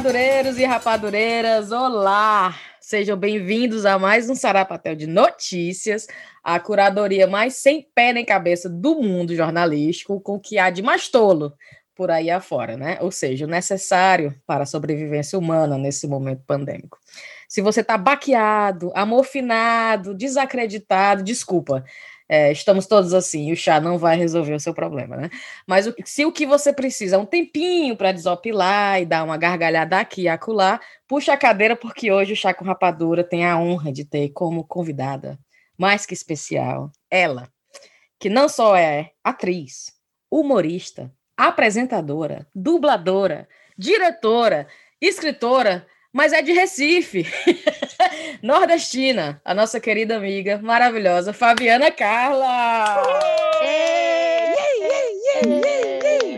rapadureiros e rapadureiras, olá! Sejam bem-vindos a mais um Sarapatel de Notícias, a curadoria mais sem pé nem cabeça do mundo jornalístico, com o que há de mais tolo por aí afora, né? Ou seja, necessário para a sobrevivência humana nesse momento pandêmico. Se você está baqueado, amorfinado, desacreditado, desculpa, é, estamos todos assim, o chá não vai resolver o seu problema, né? Mas o, se o que você precisa é um tempinho para desopilar e dar uma gargalhada aqui e acolá, puxa a cadeira, porque hoje o Chá com Rapadura tem a honra de ter como convidada, mais que especial, ela, que não só é atriz, humorista, apresentadora, dubladora, diretora, escritora, mas é de Recife. Nordestina, a nossa querida amiga maravilhosa Fabiana Carla.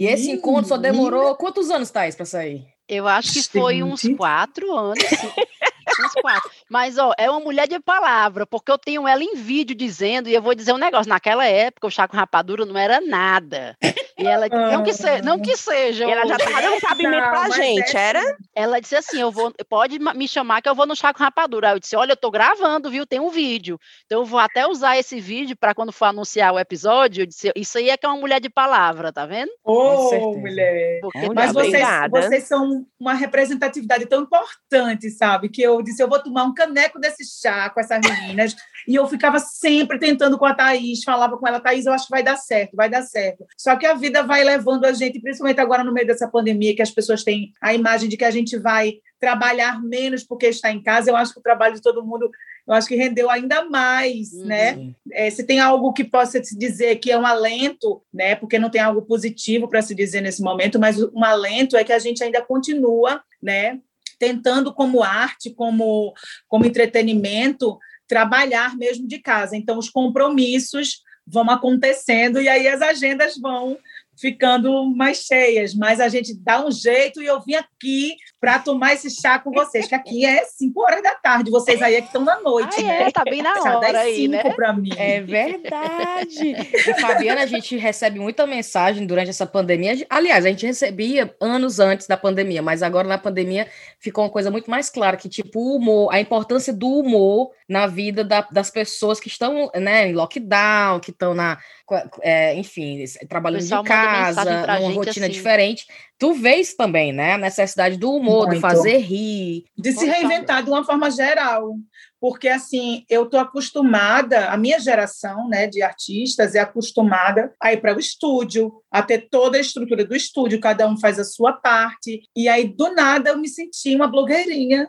E esse encontro só demorou quantos anos, Thais, para sair? Eu acho que foi uns quatro anos. uns quatro. Mas, ó, é uma mulher de palavra, porque eu tenho ela em vídeo dizendo, e eu vou dizer um negócio, naquela época o chá com rapadura não era nada. E ela, não que, se, não que seja. Ela já tava dando cabimento pra gente, é... era? Assim. Ela disse assim, eu vou, pode me chamar que eu vou no chá com rapadura. Aí eu disse, olha, eu tô gravando, viu, tem um vídeo. Então eu vou até usar esse vídeo para quando for anunciar o episódio, eu disse, isso aí é que é uma mulher de palavra, tá vendo? Ô, oh, mulher! Porque Mas vocês, vocês são uma representatividade tão importante, sabe? Que eu disse, eu vou tomar um caneco desse chá com essas meninas. e eu ficava sempre tentando com a Thaís, falava com ela, Thaís, eu acho que vai dar certo, vai dar certo. Só que a vida vai levando a gente, principalmente agora no meio dessa pandemia, que as pessoas têm a imagem de que a gente vai trabalhar menos porque está em casa. Eu acho que o trabalho de todo mundo, eu acho que rendeu ainda mais, uhum. né? É, se tem algo que possa se dizer que é um alento, né? Porque não tem algo positivo para se dizer nesse momento, mas um alento é que a gente ainda continua, né? Tentando como arte, como como entretenimento, trabalhar mesmo de casa. Então os compromissos vão acontecendo e aí as agendas vão ficando mais cheias, mas a gente dá um jeito e eu vim aqui para tomar esse chá com vocês, que aqui é 5 horas da tarde, vocês aí é que estão na noite, ah, né? É, tá bem na hora aí, né? para mim. É verdade. E Fabiana, a gente recebe muita mensagem durante essa pandemia. Aliás, a gente recebia anos antes da pandemia, mas agora na pandemia ficou uma coisa muito mais clara que tipo o humor, a importância do humor na vida da, das pessoas que estão, né, em lockdown, que estão na, é, enfim, trabalhando de casa, numa rotina assim. diferente. Tu vês também, né, a necessidade do humor, Muito. de fazer rir. De se reinventar de uma forma geral. Porque, assim, eu estou acostumada, a minha geração né, de artistas é acostumada a ir para o estúdio, a ter toda a estrutura do estúdio, cada um faz a sua parte. E aí, do nada, eu me senti uma blogueirinha,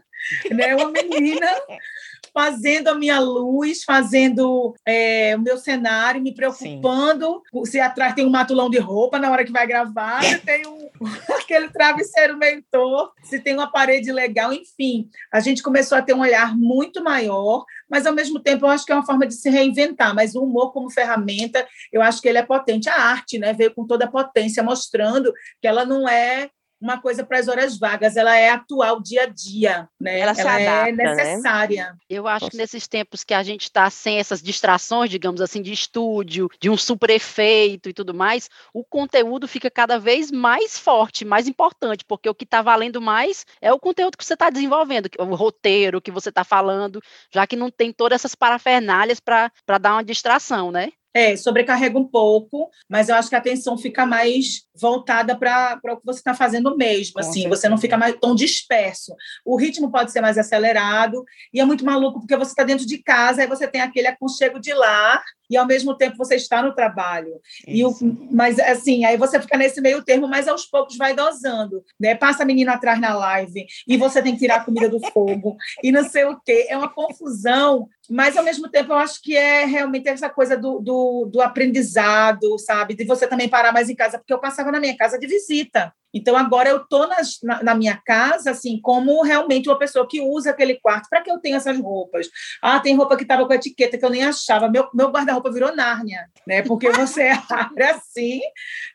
né? Uma menina fazendo a minha luz, fazendo é, o meu cenário, me preocupando Sim. se atrás tem um matulão de roupa na hora que vai gravar, se tem um, aquele travesseiro meio torto, se tem uma parede legal, enfim. A gente começou a ter um olhar muito maior, mas ao mesmo tempo eu acho que é uma forma de se reinventar, mas o humor como ferramenta, eu acho que ele é potente. A arte, né, veio com toda a potência, mostrando que ela não é uma coisa para as horas vagas, ela é atual dia a dia, né? Ela, ela é adapta, é necessária. Né? Eu acho que nesses tempos que a gente está sem essas distrações, digamos assim, de estúdio, de um super efeito e tudo mais, o conteúdo fica cada vez mais forte, mais importante, porque o que está valendo mais é o conteúdo que você está desenvolvendo, o roteiro que você está falando, já que não tem todas essas parafernálias para dar uma distração, né? É, sobrecarrega um pouco, mas eu acho que a atenção fica mais voltada para o que você está fazendo mesmo, assim, você não fica mais tão disperso. O ritmo pode ser mais acelerado e é muito maluco porque você está dentro de casa e você tem aquele aconchego de lar e ao mesmo tempo você está no trabalho. E o, mas assim, aí você fica nesse meio termo, mas aos poucos vai dosando, né? Passa a menina atrás na live e você tem que tirar a comida do fogo e não sei o quê. É uma confusão, mas ao mesmo tempo eu acho que é realmente essa coisa do, do, do aprendizado, sabe? De você também parar mais em casa, porque eu passava na minha casa de visita. Então, agora eu estou na, na, minha casa, assim, como realmente uma pessoa que usa aquele quarto. Para que eu tenho essas roupas? Ah, tem roupa que estava com etiqueta que eu nem achava. Meu, meu guarda-roupa virou Nárnia, né? Porque você abre assim,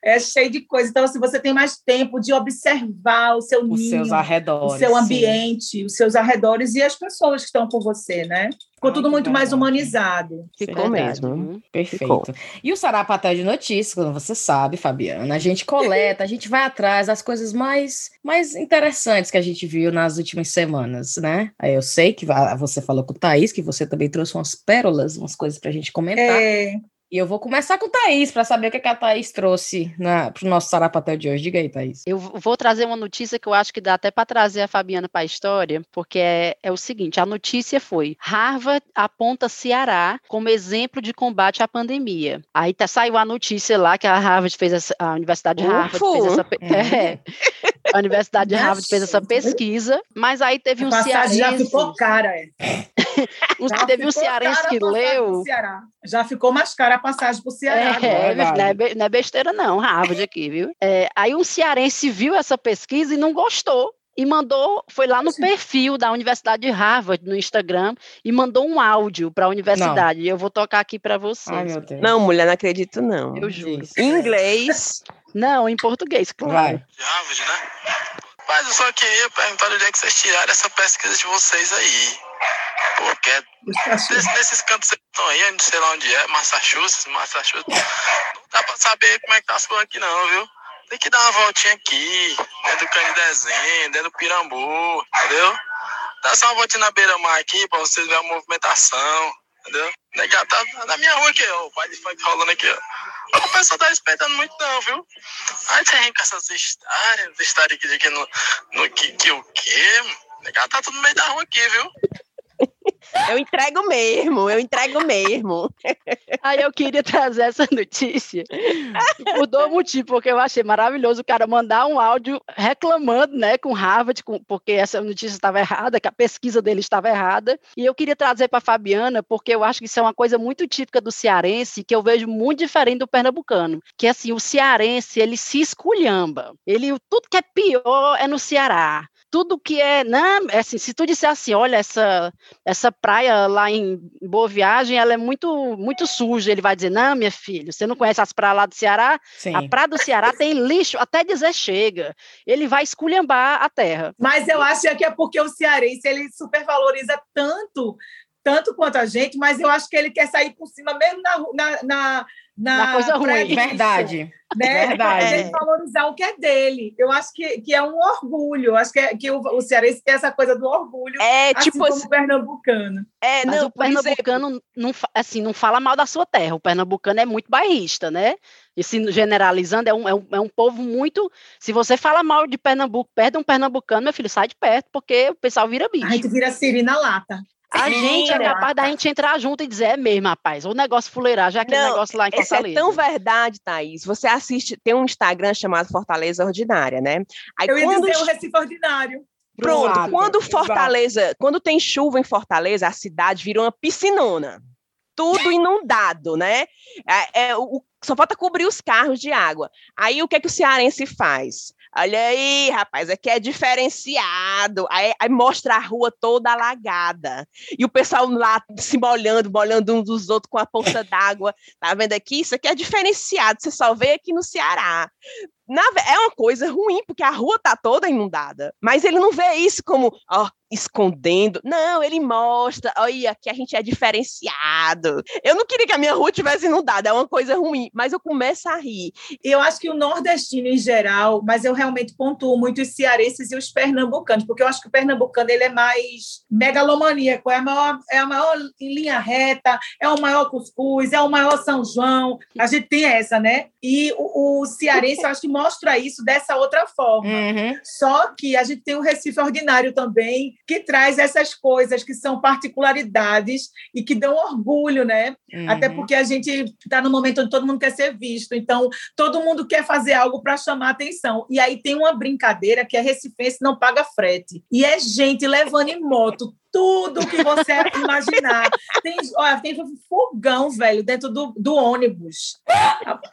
é cheio de coisa. Então, assim, você tem mais tempo de observar o seu os ninho, seus arredores, o seu ambiente, sim. os seus arredores e as pessoas que estão com você, né? Ficou Ai, tudo muito mais humanizado. Ficou mesmo. Perfeito. Ficou. E o Sarapatel de Notícias, como você sabe, Fabiana, a gente coleta, a gente vai atrás, mas as coisas mais, mais interessantes que a gente viu nas últimas semanas, né? Eu sei que você falou com o Thaís, que você também trouxe umas pérolas, umas coisas para a gente comentar. É, e eu vou começar com o Thaís, para saber o que, é que a Thaís trouxe para o nosso Sarapatel de hoje. Diga aí, Thaís. Eu vou trazer uma notícia que eu acho que dá até para trazer a Fabiana para a história, porque é, é o seguinte: a notícia foi: Harvard aponta Ceará como exemplo de combate à pandemia. Aí tá, saiu a notícia lá que a Harvard fez essa, a Universidade de Harvard fez essa. É, a Universidade de Harvard fez essa pesquisa, mas aí teve um cearense... já ficou cara, é. já teve um cearense que leu... Já ficou mais cara a passagem para o Ceará. É, não, é, não é besteira não, Harvard aqui, viu? É, aí um cearense viu essa pesquisa e não gostou e mandou, foi lá no perfil da Universidade de Harvard no Instagram e mandou um áudio para a universidade. E eu vou tocar aqui para vocês. Ai, não, mulher, não acredito não. Eu juro. Em inglês. Não, em português, claro. De né? Mas eu só queria perguntar onde é que vocês tiraram essa pesquisa de vocês aí. Porque nesse, nesses cantos vocês estão aí, não sei lá onde é, Massachusetts, Massachusetts, não dá pra saber como é que tá as coisas aqui não, viu? Tem que dar uma voltinha aqui, dentro do Canidezinho, dentro do Pirambu, entendeu? Dá só uma voltinha na beira-mar aqui pra vocês verem a movimentação, entendeu? Negar tá na minha rua aqui, ó, o baile funk rolando aqui, ó. O pessoal tá respeitando muito não, viu? Aí você vem com essas histórias, histórias que, que, no, no, que, que o quê? Negar tá tudo no meio da rua aqui, viu? Eu entrego mesmo, eu entrego mesmo. Aí eu queria trazer essa notícia por dois motivos, porque eu achei maravilhoso o cara mandar um áudio reclamando, né, com Harvard, com, porque essa notícia estava errada, que a pesquisa dele estava errada. E eu queria trazer para Fabiana, porque eu acho que isso é uma coisa muito típica do cearense, que eu vejo muito diferente do pernambucano, que assim, o cearense, ele se esculhamba. Ele tudo que é pior é no Ceará tudo que é, né, é assim, se tu disser assim, olha, essa, essa praia lá em Boa Viagem, ela é muito, muito suja, ele vai dizer, não, minha filha, você não conhece as praias lá do Ceará? Sim. A praia do Ceará tem lixo, até dizer chega. Ele vai esculhambar a terra. Mas eu acho que é porque o cearense, ele supervaloriza tanto, tanto quanto a gente, mas eu acho que ele quer sair por cima mesmo na, na, na na, na coisa ruim. Verdade. Né? Verdade. A gente valorizar o que é dele. Eu acho que, que é um orgulho. Eu acho que, é, que o, o cearense tem essa coisa do orgulho, é, assim tipo, como o pernambucano. É, Mas não, o pernambucano não, assim, não fala mal da sua terra. O pernambucano é muito bairrista, né? E se generalizando, é um, é, um, é um povo muito. Se você fala mal de Pernambuco, perto de um pernambucano, meu filho, sai de perto, porque o pessoal vira bicho. A gente vira siri na lata. A gente é capaz da gente entrar junto e dizer, é mesmo, rapaz, o negócio fuleirar, já que o negócio lá em Fortaleza. Isso é tão verdade, Thaís. Você assiste, tem um Instagram chamado Fortaleza Ordinária, né? Aí, Eu ia quando... dizer o Recife Ordinário. Pronto, Exato. quando Fortaleza, Exato. quando tem chuva em Fortaleza, a cidade vira uma piscinona. Tudo inundado, né? É, é, o, só falta cobrir os carros de água. Aí o que, é que o cearense faz? Olha aí, rapaz, aqui é diferenciado. Aí, aí, mostra a rua toda alagada. E o pessoal lá se molhando, molhando uns dos outros com a ponta d'água. Tá vendo aqui? Isso aqui é diferenciado. Você só vê aqui no Ceará na, é uma coisa ruim, porque a rua tá toda inundada. Mas ele não vê isso como, ó, escondendo. Não, ele mostra, olha, aqui a gente é diferenciado. Eu não queria que a minha rua tivesse inundada, é uma coisa ruim, mas eu começo a rir. Eu acho que o nordestino em geral, mas eu realmente pontuo muito os cearenses e os pernambucanos, porque eu acho que o pernambucano ele é mais megalomaníaco, é a maior, é a maior em linha reta, é o maior cuscuz, é o maior São João. A gente tem essa, né? E o, o cearense, eu acho que mostra isso dessa outra forma. Uhum. Só que a gente tem o Recife Ordinário também, que traz essas coisas que são particularidades e que dão orgulho, né? Uhum. Até porque a gente está no momento onde todo mundo quer ser visto, então todo mundo quer fazer algo para chamar atenção. E aí tem uma brincadeira que é Recifense não paga frete. E é gente levando em moto tudo que você imaginar. Tem, olha, tem fogão, velho, dentro do, do ônibus.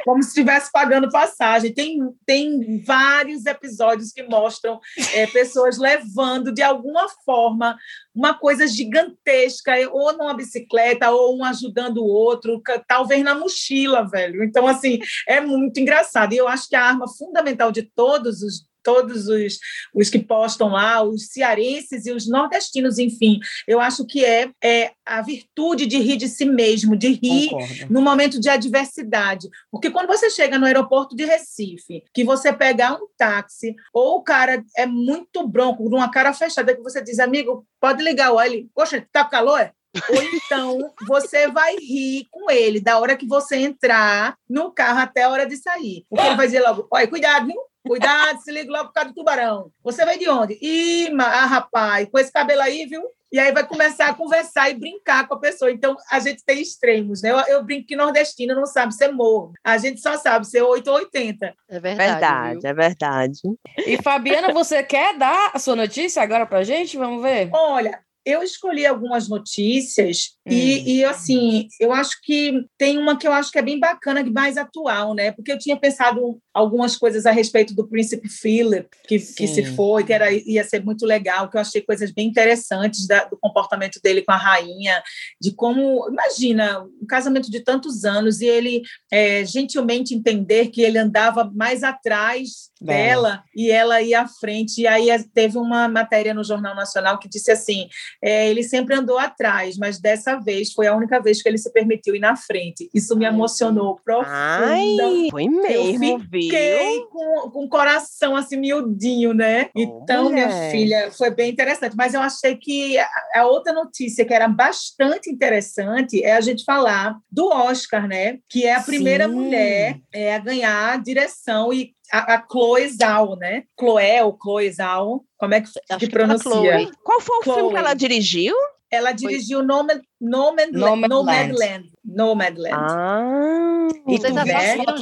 Como se estivesse pagando passagem. Tem, tem vários episódios que mostram é, pessoas levando, de alguma forma, uma coisa gigantesca, ou numa bicicleta, ou um ajudando o outro, talvez na mochila, velho. Então, assim, é muito engraçado. E eu acho que a arma fundamental de todos os todos os, os que postam lá, os cearenses e os nordestinos, enfim. Eu acho que é, é a virtude de rir de si mesmo, de rir Concordo. no momento de adversidade. Porque quando você chega no aeroporto de Recife, que você pegar um táxi, ou o cara é muito bronco, numa cara fechada, que você diz, amigo, pode ligar o óleo. Poxa, tá com calor? Ou então você vai rir com ele da hora que você entrar no carro até a hora de sair. Porque ele vai dizer logo: olha, cuidado, viu? Cuidado, se liga logo por causa do tubarão. Você vai de onde? Ih, ah, rapaz, com esse cabelo aí, viu? E aí vai começar a conversar e brincar com a pessoa. Então, a gente tem extremos, né? Eu, eu brinco que nordestino não sabe ser morro. A gente só sabe ser 8 ou 80. É verdade. Verdade, é verdade. E, Fabiana, você quer dar a sua notícia agora pra gente? Vamos ver? Olha, eu escolhi algumas notícias hum. e, e, assim, eu acho que tem uma que eu acho que é bem bacana, mais atual, né? Porque eu tinha pensado algumas coisas a respeito do príncipe Philip, que, que se foi, que era, ia ser muito legal, que eu achei coisas bem interessantes da, do comportamento dele com a rainha, de como, imagina, um casamento de tantos anos e ele é, gentilmente entender que ele andava mais atrás dela e ela ia à frente. E aí teve uma matéria no Jornal Nacional que disse assim: é, ele sempre andou atrás, mas dessa vez foi a única vez que ele se permitiu ir na frente. Isso me emocionou profundamente. Foi mesmo, Eu fiquei com, com o coração assim miudinho, né? Então, minha filha, foi bem interessante. Mas eu achei que a, a outra notícia que era bastante interessante é a gente falar do Oscar, né? Que é a primeira Sim. mulher é, a ganhar direção e a, a Chloe Zhao, né? Chloé ou Chloe Zhao, como é que, que pronuncia? Qual foi o Chloe. filme que ela dirigiu? Ela dirigiu Nomad, Nomad, Nomad, Nomadland. Nomadland. Ah, e vocês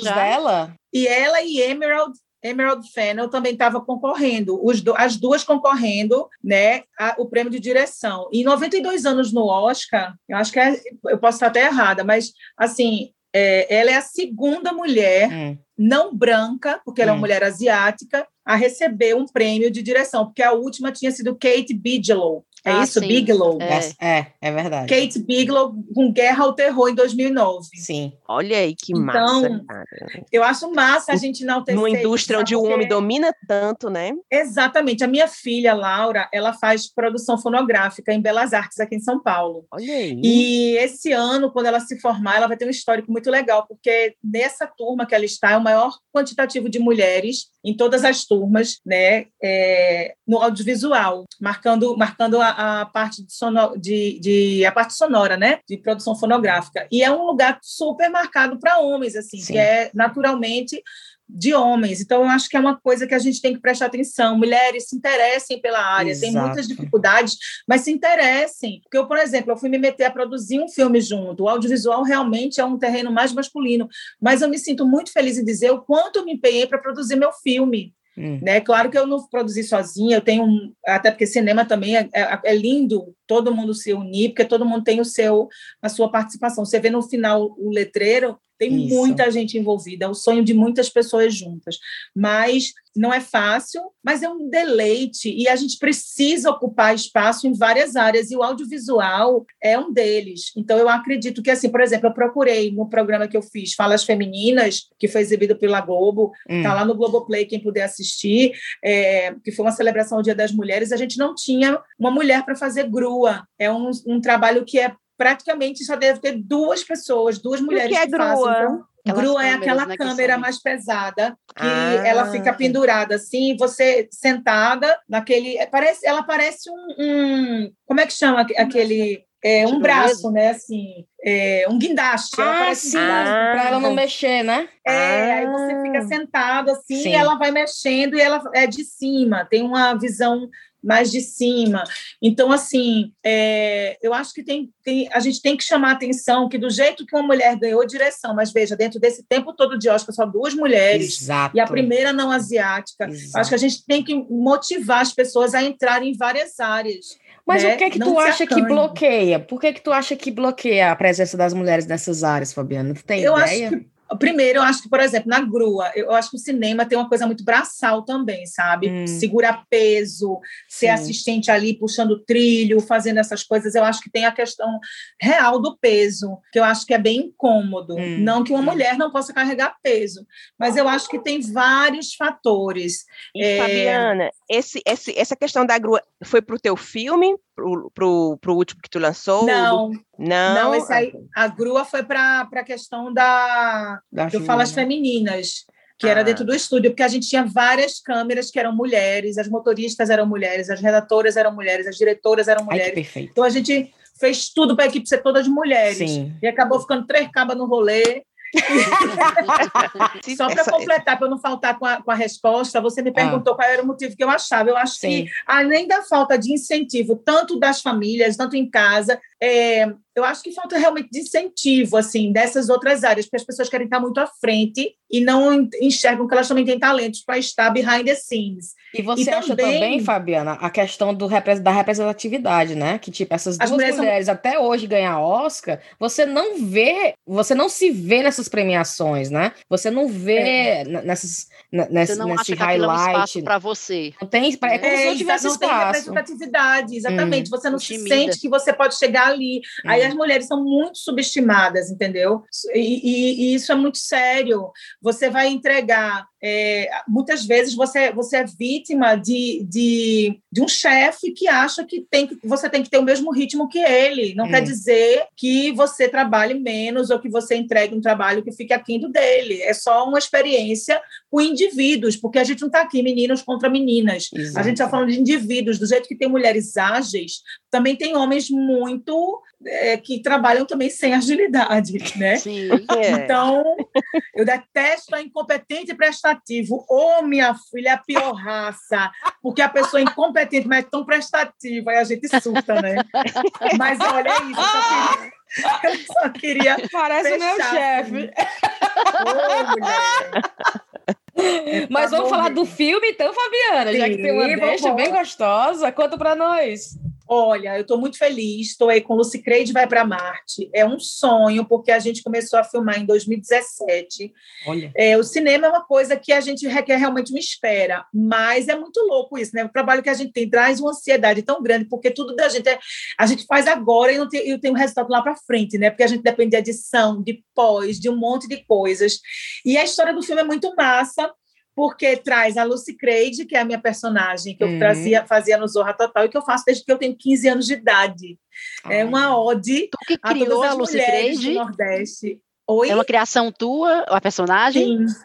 já? dela? E ela e Emerald Emerald Fennel também estava concorrendo, do, as duas concorrendo, né, a, o prêmio de direção. E 92 anos no Oscar, eu acho que é, eu posso estar até errada, mas assim, é, ela é a segunda mulher hum não branca, porque ela é uma hum. mulher asiática, a receber um prêmio de direção, porque a última tinha sido Kate Bigelow, é ah, isso? Sim. Bigelow. É. é, é verdade. Kate Bigelow com Guerra ao Terror em 2009. Sim. Olha aí que então, massa. Eu acho massa a gente não ter. Numa indústria onde porque... o homem domina tanto, né? Exatamente. A minha filha, Laura, ela faz produção fonográfica em Belas Artes, aqui em São Paulo. Olha aí. E esse ano, quando ela se formar, ela vai ter um histórico muito legal, porque nessa turma que ela está, é o maior quantitativo de mulheres em todas as turmas, né? É, no audiovisual, marcando, marcando a, a parte de, de, de, a parte sonora, né, de produção fonográfica. E é um lugar super marcado para homens, assim, Sim. que é naturalmente de homens. Então, eu acho que é uma coisa que a gente tem que prestar atenção. Mulheres se interessem pela área, Exato. tem muitas dificuldades, mas se interessem. Porque eu, por exemplo, eu fui me meter a produzir um filme junto. O audiovisual realmente é um terreno mais masculino, mas eu me sinto muito feliz em dizer o quanto eu me empenhei para produzir meu filme. Hum. Né? Claro que eu não produzi sozinha, eu tenho um, até porque cinema também é, é, é, lindo todo mundo se unir, porque todo mundo tem o seu a sua participação. Você vê no final o letreiro, tem Isso. muita gente envolvida, é o sonho de muitas pessoas juntas. Mas não é fácil, mas é um deleite e a gente precisa ocupar espaço em várias áreas e o audiovisual é um deles. Então eu acredito que assim, por exemplo, eu procurei no programa que eu fiz Falas Femininas, que foi exibido pela Globo, está hum. lá no Globoplay quem puder assistir, é, que foi uma celebração ao Dia das Mulheres, a gente não tinha uma mulher para fazer grua. É um, um trabalho que é praticamente só deve ter duas pessoas, duas mulheres o que, é que grua? façam. Então, grua é aquela né, câmera mais pesada que ah, ela fica pendurada assim, você sentada naquele, é, parece, ela parece um, um como é que chama aquele é, um braço, né? Assim, é, um guindaste. Ah, sim, ah, para ela não mexer, né? É, ah. aí você fica ah. sentado assim, sim. e ela vai mexendo e ela é de cima, tem uma visão mais de cima. Então, assim, é, eu acho que tem, tem, a gente tem que chamar a atenção que do jeito que uma mulher ganhou direção, mas veja, dentro desse tempo todo de Oscar, só duas mulheres, Exato. e a primeira não asiática, Exato. acho que a gente tem que motivar as pessoas a entrarem em várias áreas. Mas né? o que é que não tu acha que bloqueia? Por que, que tu acha que bloqueia a presença das mulheres nessas áreas, Fabiana? Tu tem eu ideia? Acho que Primeiro, eu acho que, por exemplo, na grua, eu acho que o cinema tem uma coisa muito braçal também, sabe? Hum. Segurar peso, ser Sim. assistente ali, puxando trilho, fazendo essas coisas. Eu acho que tem a questão real do peso, que eu acho que é bem incômodo. Hum. Não que uma mulher não possa carregar peso, mas eu acho que tem vários fatores. E, é... Fabiana, esse, esse, essa questão da grua foi para o teu filme, pro, pro, pro último que tu lançou? Não. Não, não esse aí, a grua foi para a questão da, da do Falas Femininas, que ah. era dentro do estúdio, porque a gente tinha várias câmeras que eram mulheres, as motoristas eram mulheres, as redatoras eram mulheres, as diretoras eram mulheres. Ai, perfeito. Então a gente fez tudo para a equipe ser toda de mulheres. Sim. E acabou ficando três cabas no rolê. Só para completar, para não faltar com a, com a resposta, você me ah. perguntou ah. qual era o motivo que eu achava. Eu acho Sim. que, além da falta de incentivo, tanto das famílias, tanto em casa, é, eu acho que falta realmente de incentivo, assim, dessas outras áreas, porque as pessoas querem estar muito à frente e não enxergam que elas também têm talentos para estar behind the scenes. E você e acha também, também, Fabiana, a questão do, da representatividade, né? Que, tipo, essas duas mulheres, mulheres são... até hoje ganhar Oscar, você não vê, você não se vê nessas premiações, né? Você não vê é. nessas, nesse, você não nesse acha highlight. para você. Não tem, é como é, se não tivesse não espaço. Não tem representatividade, exatamente. Hum, você não se sente que você pode chegar ali. Hum. Aí as mulheres são muito subestimadas, entendeu? E, e, e isso é muito sério. Você vai entregar é, muitas vezes você, você é vítima de, de, de um chefe que acha que, tem que você tem que ter o mesmo ritmo que ele. Não hum. quer dizer que você trabalhe menos ou que você entregue um trabalho que fique aquém do dele. É só uma experiência com indivíduos, porque a gente não está aqui meninos contra meninas. Exato. A gente está falando de indivíduos. Do jeito que tem mulheres ágeis, também tem homens muito é, que trabalham também sem agilidade, né? Sim, é. Então, eu detesto a incompetente prestativo. Ô, oh, minha filha, é a pior raça, porque a pessoa é incompetente, mas é tão prestativa, aí a gente surta, né? Mas olha, isso, eu só queria... Eu só queria Parece o meu chefe. É Mas vamos falar do filme, então, Fabiana, Sim, já que tem uma deixa bem gostosa, conta para nós. Olha, eu estou muito feliz, estou aí com Lucy Creide Vai para Marte. É um sonho, porque a gente começou a filmar em 2017. Olha. É, o cinema é uma coisa que a gente requer realmente uma espera, mas é muito louco isso, né? O trabalho que a gente tem traz uma ansiedade tão grande, porque tudo da gente é, a gente faz agora e não tem, e tem um resultado lá para frente, né? Porque a gente depende de edição, de pós, de um monte de coisas. E a história do filme é muito massa porque traz a Lucy Creide, que é a minha personagem, que eu uhum. trazia, fazia no Zorra Total e que eu faço desde que eu tenho 15 anos de idade. É uma ode tu que criou a, todas as a Lucy Creide? do Nordeste. Oi? É uma criação tua, a personagem? Sim.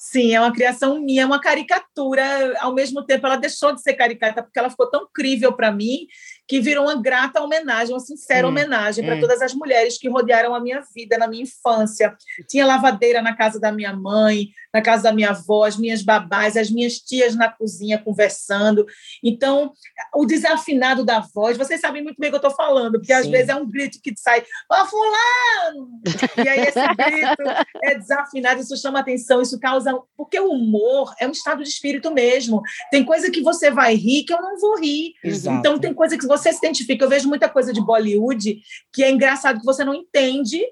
Sim, é uma criação minha, é uma caricatura. Ao mesmo tempo, ela deixou de ser caricata porque ela ficou tão crível para mim que virou uma grata homenagem, uma sincera hum, homenagem para hum. todas as mulheres que rodearam a minha vida na minha infância. Tinha lavadeira na casa da minha mãe, na casa da minha avó, as minhas babás, as minhas tias na cozinha conversando. Então, o desafinado da voz, vocês sabem muito bem o que eu estou falando, porque Sim. às vezes é um grito que sai, ó, oh, fulano! E aí esse grito é desafinado, isso chama atenção, isso causa. Porque o humor é um estado de espírito mesmo. Tem coisa que você vai rir que eu não vou rir. Exato. Então, tem coisa que você se identifica. Eu vejo muita coisa de Bollywood que é engraçado que você não entende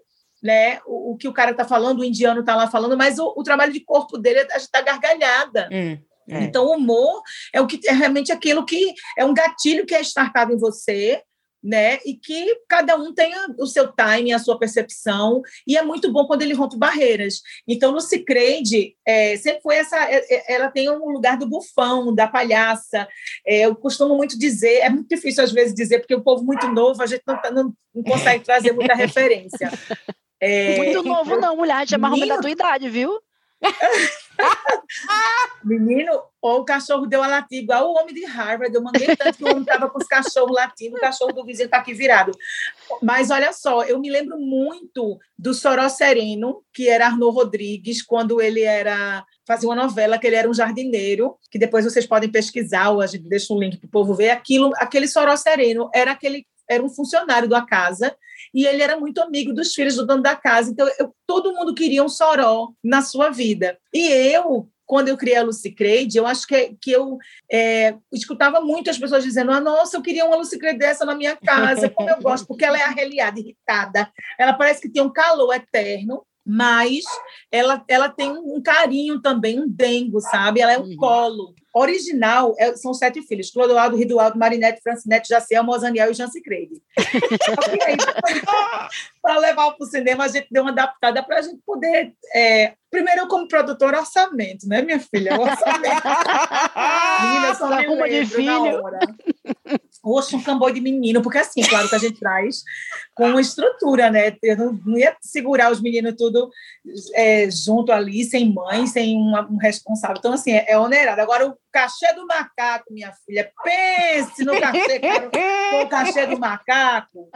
né, o, o que o cara está falando, o indiano está lá falando, mas o, o, trabalho de corpo dele está gargalhada. Hum, é. Então, o humor é o que é realmente aquilo que é um gatilho que é startado em você né? E que cada um tenha o seu timing, a sua percepção, e é muito bom quando ele rompe barreiras. Então, no Cicrede, é, sempre foi essa. É, é, ela tem um lugar do bufão, da palhaça. É, eu costumo muito dizer, é muito difícil às vezes dizer, porque o povo muito novo, a gente não, tá, não, não consegue trazer muita referência. É, muito novo, então, não, mulher, já é mais da tua idade, viu? Menino, o cachorro deu a latir, igual o homem de Harvard. Eu mandei tanto que o homem estava com os cachorros latindo, o cachorro do vizinho está aqui virado. Mas olha só, eu me lembro muito do Soró Sereno, que era Arnaud Rodrigues, quando ele era fazia uma novela que ele era um jardineiro, que depois vocês podem pesquisar, ou a gente deixa um link para o povo ver. Aquilo, aquele Soró Sereno era aquele era um funcionário da casa e ele era muito amigo dos filhos do dono da casa. Então, eu, todo mundo queria um soró na sua vida. E eu, quando eu criei a Lucy Creide, eu acho que, que eu é, escutava muito as pessoas dizendo: ah, nossa, eu queria uma Lucy Creide dessa na minha casa, como eu gosto, porque ela é arreliada, irritada, ela parece que tem um calor eterno. mas ela, ela tem um carinho também, um dengo, sabe? Ela é um uhum. colo original é, são sete filhos: Clodoaldo, Ridualdo, Marinette, Francinete, Jaciel, Mozaniel e Janci Creide. para levar para o cinema, a gente deu uma adaptada para a gente poder. É, primeiro, eu, como produtor, orçamento, né, minha filha? Orçamento. Menina, só me lembro de filho. Oxe, um camboi de menino, porque assim, claro que a gente traz com uma estrutura, né? Eu não, não ia segurar os meninos tudo é, junto ali, sem mãe, sem uma, um responsável. Então, assim, é, é onerado. Agora, o cachê do macaco, minha filha, pense no cachê, cara, o cachê do macaco.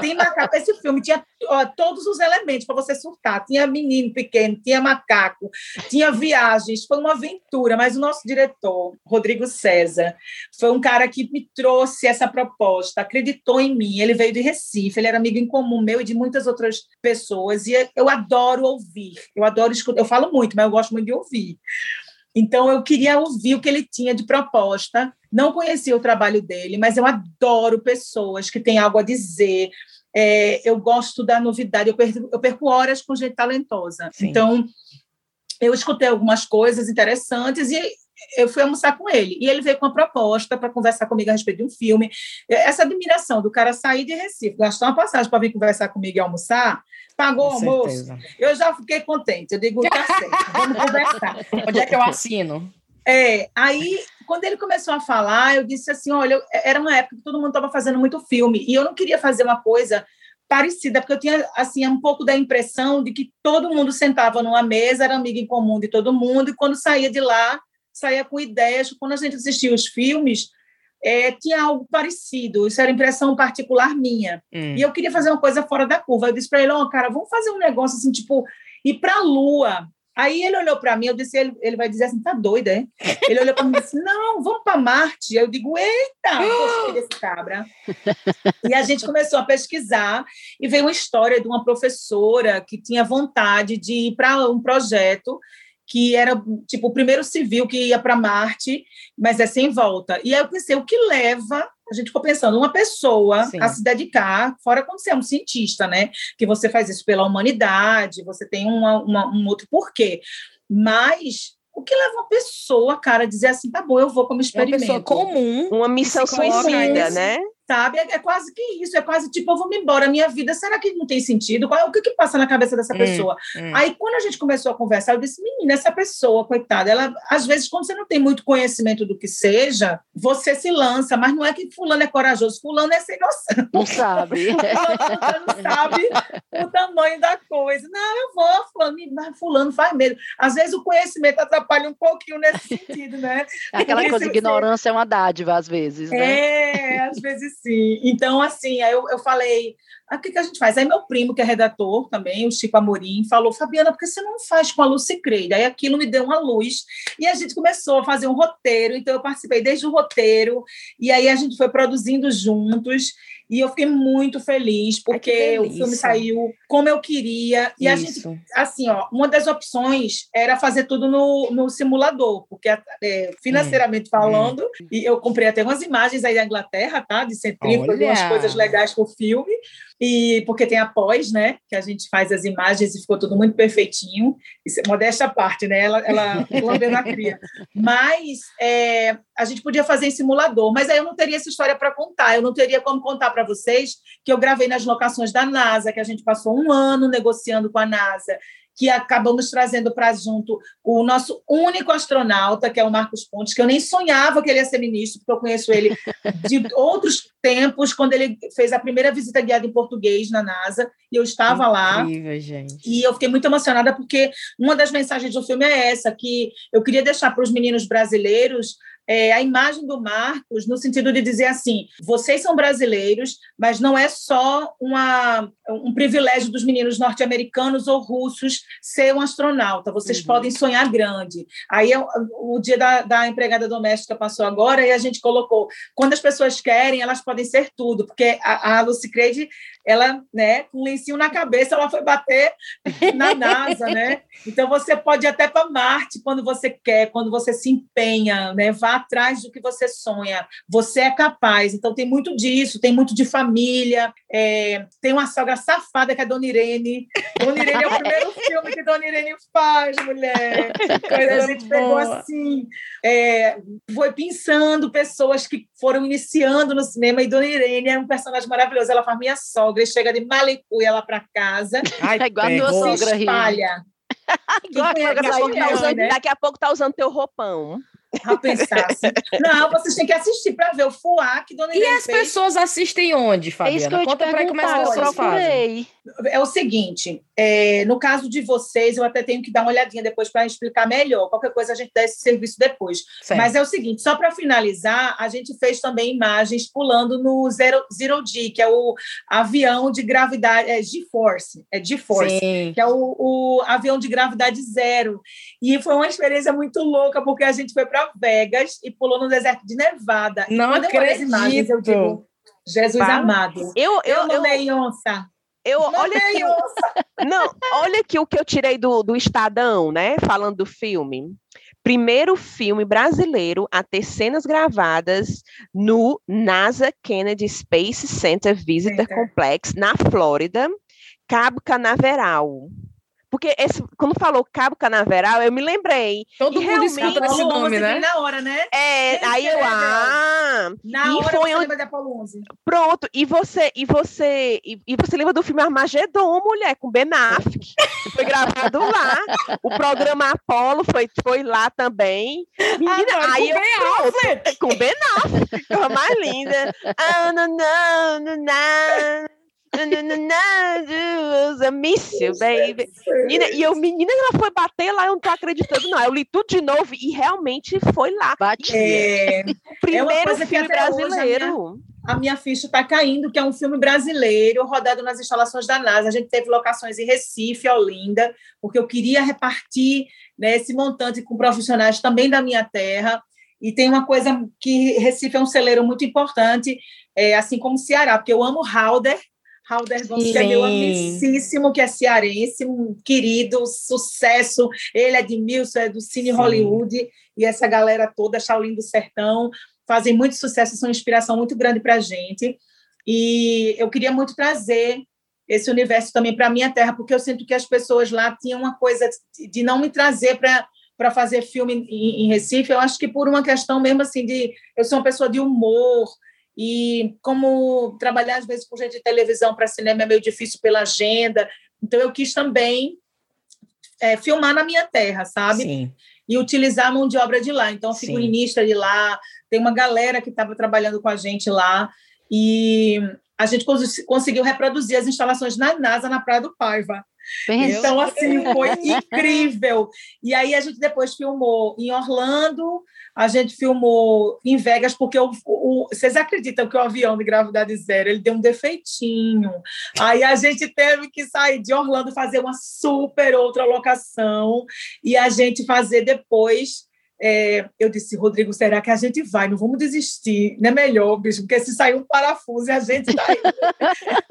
Tem macaco. Esse filme tinha ó, todos os elementos para você surtar. Tinha menino pequeno, tinha macaco, tinha viagens. Foi uma aventura, mas o nosso diretor, Rodrigo César, foi um cara que me trouxe essa proposta, acreditou em mim. Ele veio de Recife, ele era amigo em comum meu e de muitas outras pessoas. E eu adoro ouvir, eu adoro escutar. Eu falo muito, mas eu gosto muito de ouvir. Então, eu queria ouvir o que ele tinha de proposta. Não conhecia o trabalho dele, mas eu adoro pessoas que têm algo a dizer. É, eu gosto da novidade, eu perco, eu perco horas com gente talentosa. Sim. Então, eu escutei algumas coisas interessantes e eu fui almoçar com ele. E ele veio com uma proposta para conversar comigo a respeito de um filme. Essa admiração do cara sair de Recife, gastar uma passagem para vir conversar comigo e almoçar, pagou o almoço. Eu já fiquei contente. Eu digo, tá certo, vamos conversar. Onde é que eu assino? É, aí, quando ele começou a falar, eu disse assim: olha, era uma época que todo mundo estava fazendo muito filme, e eu não queria fazer uma coisa parecida, porque eu tinha assim um pouco da impressão de que todo mundo sentava numa mesa, era amigo em comum de todo mundo, e quando saía de lá, saía com ideias. Quando a gente assistia os filmes, é, tinha algo parecido. Isso era impressão particular minha. Hum. E eu queria fazer uma coisa fora da curva. Eu disse para ele: Ó, oh, cara, vamos fazer um negócio assim, tipo, ir para a Lua. Aí ele olhou para mim, eu disse, ele, ele vai dizer assim, tá doida, é? Ele olhou para mim e disse, não, vamos para Marte. Eu digo, eita, gostei desse cabra. E a gente começou a pesquisar e veio uma história de uma professora que tinha vontade de ir para um projeto que era tipo o primeiro civil que ia para Marte, mas é sem volta. E aí eu pensei, o que leva a gente ficou pensando, uma pessoa Sim. a se dedicar, fora quando você é um cientista, né? Que você faz isso pela humanidade, você tem uma, uma, um outro porquê. Mas o que leva uma pessoa, cara, a dizer assim, tá bom, eu vou como experimento. É uma pessoa comum. Uma missão suicida, né? Sabe? É, é, quase que isso, é quase tipo, eu vou me embora, a minha vida, será que não tem sentido? Qual, é, o que, que passa na cabeça dessa hum, pessoa? Hum. Aí, quando a gente começou a conversar, eu disse, menina, essa pessoa, coitada, ela, às vezes, quando você não tem muito conhecimento do que seja, você se lança, mas não é que fulano é corajoso, fulano é sem noção. Não sabe. fulano não sabe o tamanho da coisa. Não, eu vou, fulano, mas fulano faz medo. Às vezes, o conhecimento atrapalha um pouquinho nesse sentido, né? Aquela coisa, ignorância é uma dádiva, às vezes, né? É, às vezes Sim. Então, assim, aí eu, eu falei, ah, o que, que a gente faz? Aí meu primo, que é redator também, o Chico Amorim, falou, Fabiana, por que você não faz com a Lucy Creed? Aí aquilo me deu uma luz, e a gente começou a fazer um roteiro, então eu participei desde o roteiro, e aí a gente foi produzindo juntos, e eu fiquei muito feliz, porque Ai, o filme saiu como eu queria. E Isso. a gente, assim, ó, uma das opções era fazer tudo no, no simulador, porque é, financeiramente hum. falando, hum. e eu comprei até umas imagens aí da Inglaterra, tá? De centrífuga, umas coisas legais para o filme e porque tem a pós, né, que a gente faz as imagens e ficou tudo muito perfeitinho. Isso, modesta parte, né? Ela, ela lambendo a cria. Mas é, a gente podia fazer em simulador, mas aí eu não teria essa história para contar. Eu não teria como contar para vocês que eu gravei nas locações da NASA, que a gente passou um ano negociando com a NASA que acabamos trazendo para junto o nosso único astronauta, que é o Marcos Pontes, que eu nem sonhava que ele ia ser ministro, porque eu conheço ele de outros tempos, quando ele fez a primeira visita guiada em português na NASA, e eu estava Incrível, lá. Gente. E eu fiquei muito emocionada, porque uma das mensagens do filme é essa, que eu queria deixar para os meninos brasileiros é, a imagem do Marcos no sentido de dizer assim: vocês são brasileiros, mas não é só uma, um privilégio dos meninos norte-americanos ou russos ser um astronauta. Vocês uhum. podem sonhar grande. Aí é o dia da, da empregada doméstica passou agora e a gente colocou: quando as pessoas querem, elas podem ser tudo, porque a, a Lucy Creed ela, né, com um lencinho na cabeça, ela foi bater na NASA, né? Então você pode ir até para Marte quando você quer, quando você se empenha, né? Vá atrás do que você sonha. Você é capaz. Então tem muito disso, tem muito de família. É... tem uma sogra safada que é Dona Irene. Dona Irene é o primeiro filme que Dona Irene faz, mulher. a gente pegou assim, é... foi pensando pessoas que foram iniciando no cinema e Dona Irene é um personagem maravilhoso. Ela faz minha sogra e chega de malicuia lá para casa. Ai, é igual a tua sogra, espalha. daqui, a pouco usando, né? daqui a pouco tá usando teu roupão a pensar assim. Não, vocês têm que assistir para ver o fuá que Dona E as fez. pessoas assistem onde, Fabiana? É Conta para como as pessoas fazem. É o seguinte, é, no caso de vocês, eu até tenho que dar uma olhadinha depois para explicar melhor. Qualquer coisa a gente dá esse serviço depois. Certo. Mas é o seguinte, só para finalizar, a gente fez também imagens pulando no Zero, Zero G, que é o avião de gravidade, é G-Force, é G-Force, que é o, o avião de gravidade zero. E foi uma experiência muito louca, porque a gente foi para para Vegas e pulou no deserto de Nevada. Não Quando acredito. Eu, imagens, eu digo, Jesus amado. Eu, eu, eu amei onça. Eu, olha aqui, não, olha aqui o que eu tirei do, do Estadão, né? Falando do filme. Primeiro filme brasileiro a ter cenas gravadas no NASA Kennedy Space Center Visitor Center. Complex, na Flórida, Cabo Canaveral. Porque esse, quando falou Cabo Canaveral, eu me lembrei. Todo mundo realmente esse nome, né? Na hora, né? É, aí eu, ah... Na e hora foi você onde... Pronto, e você, e você, e, e, você lembra do filme Armagedon, mulher, com Ben Affleck, foi gravado lá. O programa Apollo foi, foi lá também. Menina, ah, aí com eu, ben Affleck. Com Ben Affleck, coisa mais linda. Ah, não, não, não, não a miss you, baby. Menina, e eu, menina, ela foi bater lá, eu não tô acreditando, não. Eu li tudo de novo e realmente foi lá. Bate. É, primeiro é filme brasileiro. a, minha, a minha ficha está caindo, que é um filme brasileiro, rodado nas instalações da NASA. A gente teve locações em Recife, Olinda, porque eu queria repartir né, esse montante com profissionais também da minha terra. E tem uma coisa que Recife é um celeiro muito importante, é, assim como Ceará, porque eu amo Halder, Halder Gomes, que é meu amicíssimo, que é cearense, um querido, sucesso. Ele é de Milson, é do Cine Sim. Hollywood, e essa galera toda, Shaolin do Sertão, fazem muito sucesso, são uma inspiração muito grande para a gente. E eu queria muito trazer esse universo também para a minha terra, porque eu sinto que as pessoas lá tinham uma coisa de não me trazer para para fazer filme em, em, Recife, eu acho que por uma questão mesmo assim de eu sou uma pessoa de humor, e como trabalhar às vezes com gente de televisão para cinema é meio difícil pela agenda, então eu quis também é, filmar na minha terra, sabe? Sim. E utilizar a mão de obra de lá. Então, figurinista de lá, tem uma galera que estava trabalhando com a gente lá, e a gente cons conseguiu reproduzir as instalações na NASA, na Praia do Paiva. Então, assim, foi incrível. E aí a gente depois filmou em Orlando, a gente filmou em Vegas, porque o, o, vocês acreditam que o avião de gravidade zero ele deu um defeitinho. Aí a gente teve que sair de Orlando, fazer uma super outra locação, e a gente fazer depois. É, eu disse, Rodrigo, será que a gente vai? Não vamos desistir, não é melhor, bicho, porque se sair um parafuso e a gente tá aí.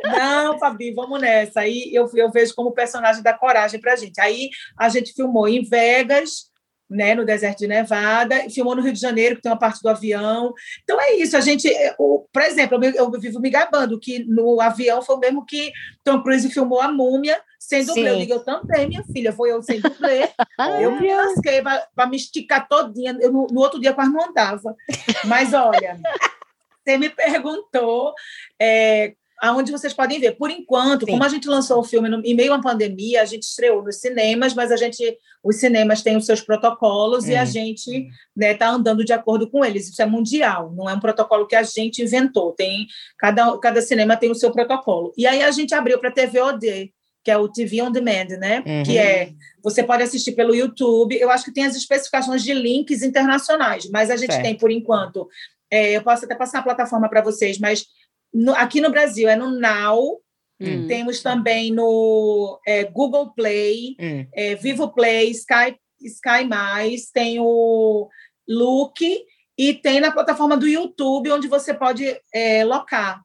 não, Fabi, vamos nessa. Aí eu, eu vejo como personagem da coragem para a gente. Aí a gente filmou em Vegas, né, no deserto de Nevada, filmou no Rio de Janeiro, que tem uma parte do avião. Então é isso, a gente, é, o, por exemplo, eu, eu vivo me gabando que no avião foi o mesmo que Tom Cruise filmou a múmia sem dublê. Eu digo, eu também, minha filha, foi eu sem dublê. eu me lasquei para me esticar todinha, eu, no, no outro dia quase não andava. Mas olha, você me perguntou é, aonde vocês podem ver. Por enquanto, Sim. como a gente lançou o filme no, em meio à pandemia, a gente estreou nos cinemas, mas a gente, os cinemas têm os seus protocolos e a uhum. gente está né, tá andando de acordo com eles. Isso é mundial, não é um protocolo que a gente inventou. Tem cada, cada cinema tem o seu protocolo. E aí a gente abriu para TVOD, que é o TV on Demand, né? Uhum. Que é você pode assistir pelo YouTube. Eu acho que tem as especificações de links internacionais, mas a gente certo. tem por enquanto. É, eu posso até passar a plataforma para vocês, mas no, aqui no Brasil é no Now, hum. temos também no é, Google Play, hum. é, Vivo Play, Sky, Sky Mais, tem o Look e tem na plataforma do YouTube, onde você pode é, locar.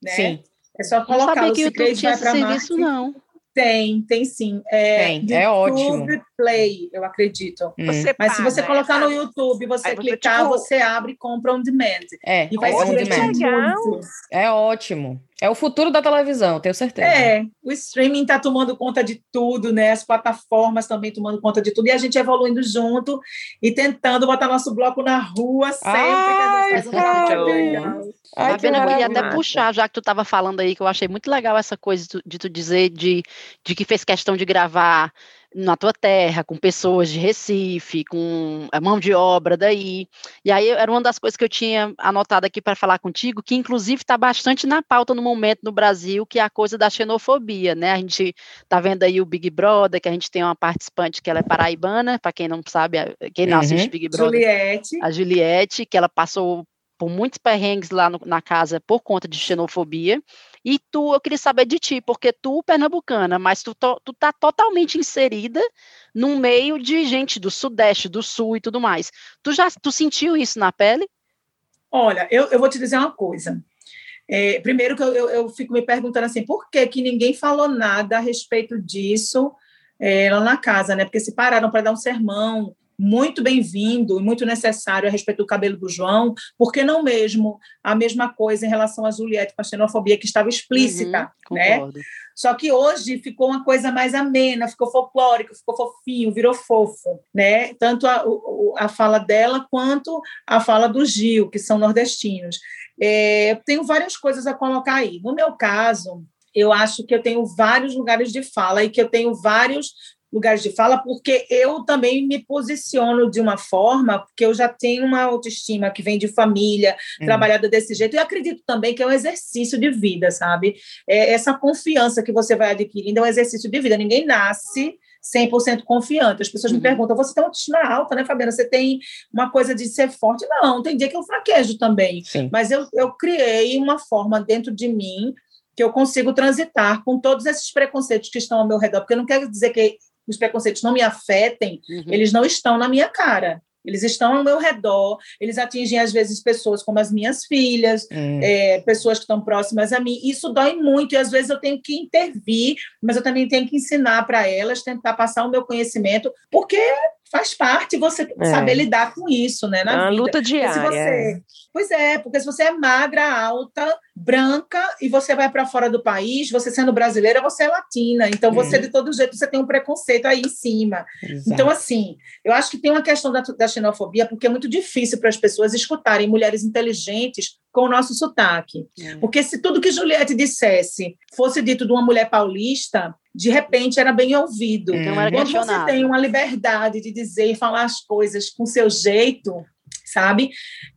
Né? Sim. É só colocar não sabia que o YouTube tinha esse serviço, não. Tem, tem sim. É, tem, é ótimo. Play, eu acredito. Hum. Mas paga, se você colocar no YouTube, você clicar, você, tipo... você abre e compra on demand. É, e vai on demand. É ótimo. É o futuro da televisão, tenho certeza. É, o streaming está tomando conta de tudo, né? As plataformas também tomando conta de tudo, e a gente evoluindo junto e tentando botar nosso bloco na rua sempre. Ai, que Ai, que eu queria até puxar, já que tu estava falando aí, que eu achei muito legal essa coisa de tu dizer de, de que fez questão de gravar na tua terra, com pessoas de Recife, com a mão de obra daí. E aí era uma das coisas que eu tinha anotado aqui para falar contigo, que inclusive está bastante na pauta no momento no Brasil, que é a coisa da xenofobia, né? A gente está vendo aí o Big Brother, que a gente tem uma participante que ela é paraibana, para quem não sabe, quem não uhum. assiste Big Brother. Juliette. A Juliette, que ela passou por muitos perrengues lá no, na casa por conta de xenofobia. E tu, eu queria saber de ti, porque tu, pernambucana, mas tu, to, tu tá totalmente inserida num meio de gente do Sudeste, do Sul e tudo mais. Tu já tu sentiu isso na pele? Olha, eu, eu vou te dizer uma coisa. É, primeiro que eu, eu, eu, fico me perguntando assim, por que, que ninguém falou nada a respeito disso é, lá na casa, né? Porque se pararam para dar um sermão muito bem-vindo e muito necessário a respeito do cabelo do João, porque não mesmo a mesma coisa em relação a Juliette com a xenofobia que estava explícita, uhum, né? Só que hoje ficou uma coisa mais amena, ficou folclórico, ficou fofinho, virou fofo, né? Tanto a, a fala dela quanto a fala do Gil, que são nordestinos. É, tenho várias coisas a colocar aí. No meu caso, eu acho que eu tenho vários lugares de fala e que eu tenho vários lugares de fala, porque eu também me posiciono de uma forma, porque eu já tenho uma autoestima que vem de família, uhum. trabalhada desse jeito, e acredito também que é um exercício de vida, sabe? É essa confiança que você vai adquirindo é um exercício de vida. Ninguém nasce 100% confiante. As pessoas uhum. me perguntam: você tem uma autoestima alta, né, Fabiana? Você tem uma coisa de ser forte? Não, tem dia que eu fraquejo também. Sim. Mas eu, eu criei uma forma dentro de mim que eu consigo transitar com todos esses preconceitos que estão ao meu redor, porque eu não quero dizer que os preconceitos não me afetem, uhum. eles não estão na minha cara. Eles estão ao meu redor, eles atingem, às vezes, pessoas como as minhas filhas, uhum. é, pessoas que estão próximas a mim. Isso dói muito, e às vezes eu tenho que intervir, mas eu também tenho que ensinar para elas, tentar passar o meu conhecimento, porque faz parte você é. saber lidar com isso, né? Na é uma vida. luta diária. Você, é. pois é, porque se você é magra, alta, branca e você vai para fora do país, você sendo brasileira, você é latina. Então, você, de todo jeito, você tem um preconceito aí em cima. Exato. Então, assim, eu acho que tem uma questão da, da xenofobia, porque é muito difícil para as pessoas escutarem mulheres inteligentes com o nosso sotaque. É. Porque se tudo que Juliette dissesse fosse dito de uma mulher paulista, de repente era bem ouvido. Então, era Quando você tem uma liberdade de dizer e falar as coisas com seu jeito, sabe?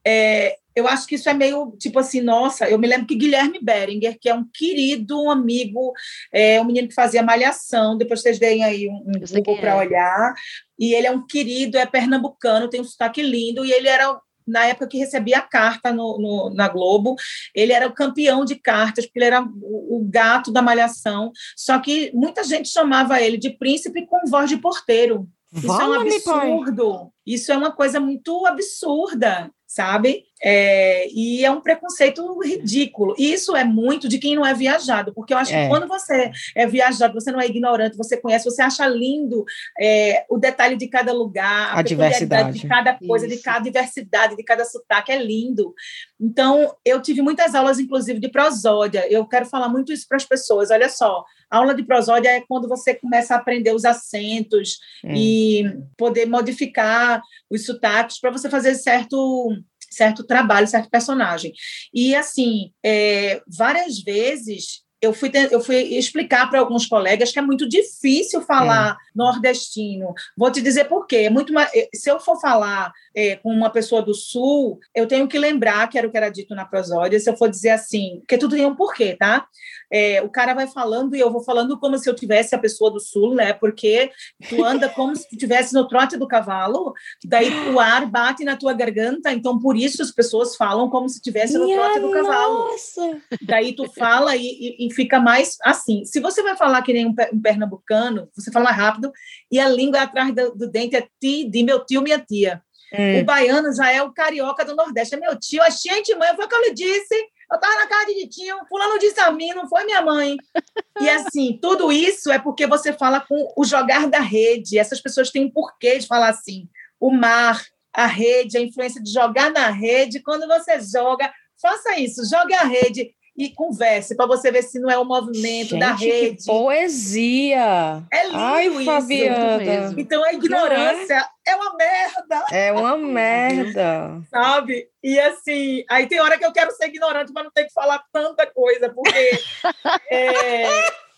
É, eu acho que isso é meio tipo assim, nossa, eu me lembro que Guilherme Beringer, que é um querido um amigo, é um menino que fazia malhação, depois vocês deem aí um, um Google para é. olhar, e ele é um querido, é pernambucano, tem um sotaque lindo, e ele era na época que recebia a carta no, no, na Globo, ele era o campeão de cartas, porque ele era o, o, gato da malhação. Só que muita gente chamava ele de príncipe com voz de porteiro. Isso é um absurdo. Isso é uma coisa muito absurda sabe? É, e é um preconceito ridículo. E isso é muito de quem não é viajado, porque eu acho é. que quando você é viajado, você não é ignorante, você conhece, você acha lindo é, o detalhe de cada lugar, a, a diversidade de cada coisa, isso. de cada diversidade, de cada sotaque, é lindo. Então, eu tive muitas aulas, inclusive, de prosódia. Eu quero falar muito isso para as pessoas. Olha só, a aula de prosódia é quando você começa a aprender os acentos e poder modificar os sotaques para você fazer certo certo trabalho, certo personagem. E assim, é, várias vezes eu fui, eu fui explicar para alguns colegas que é muito difícil falar é. nordestino. Vou te dizer por quê. É muito mais, se eu for falar é, com uma pessoa do sul, eu tenho que lembrar que era o que era dito na prosódia, se eu for dizer assim, porque tudo tem um porquê, tá? É, o cara vai falando e eu vou falando como se eu tivesse a pessoa do sul, né? Porque tu anda como se tu estivesse no trote do cavalo, daí o ar bate na tua garganta, então por isso as pessoas falam como se estivesse no trote do cavalo. Nossa. Daí tu fala e, e, e, fica mais assim. Se você vai falar que nem um, um pernambucano, você fala rápido e a língua atrás do, do dente é ti, de meu tio, minha tia. Hum. O baiano já é o carioca do Nordeste. É meu tio, a gente mãe, foi o que eu lhe disse. Eu tava na casa de Ditinho, fulano disse a mim, não foi minha mãe. E assim, tudo isso é porque você fala com o jogar da rede. Essas pessoas têm um porquê de falar assim. O mar, a rede, a influência de jogar na rede. Quando você joga, faça isso, jogue a rede e converse para você ver se não é o movimento Gente, da rede. Que poesia! É lindo Ai, isso. Fabiana. Então a ignorância é? é uma merda. É uma merda. Sabe? E assim, aí tem hora que eu quero ser ignorante, mas não ter que falar tanta coisa, porque é,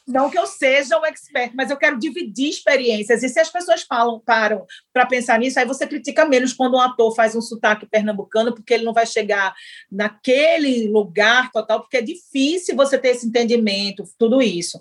não que eu seja um expert, mas eu quero dividir experiências. E se as pessoas falam, param para pensar nisso, aí você critica menos quando um ator faz um sotaque pernambucano, porque ele não vai chegar naquele lugar total, porque é difícil você ter esse entendimento, tudo isso.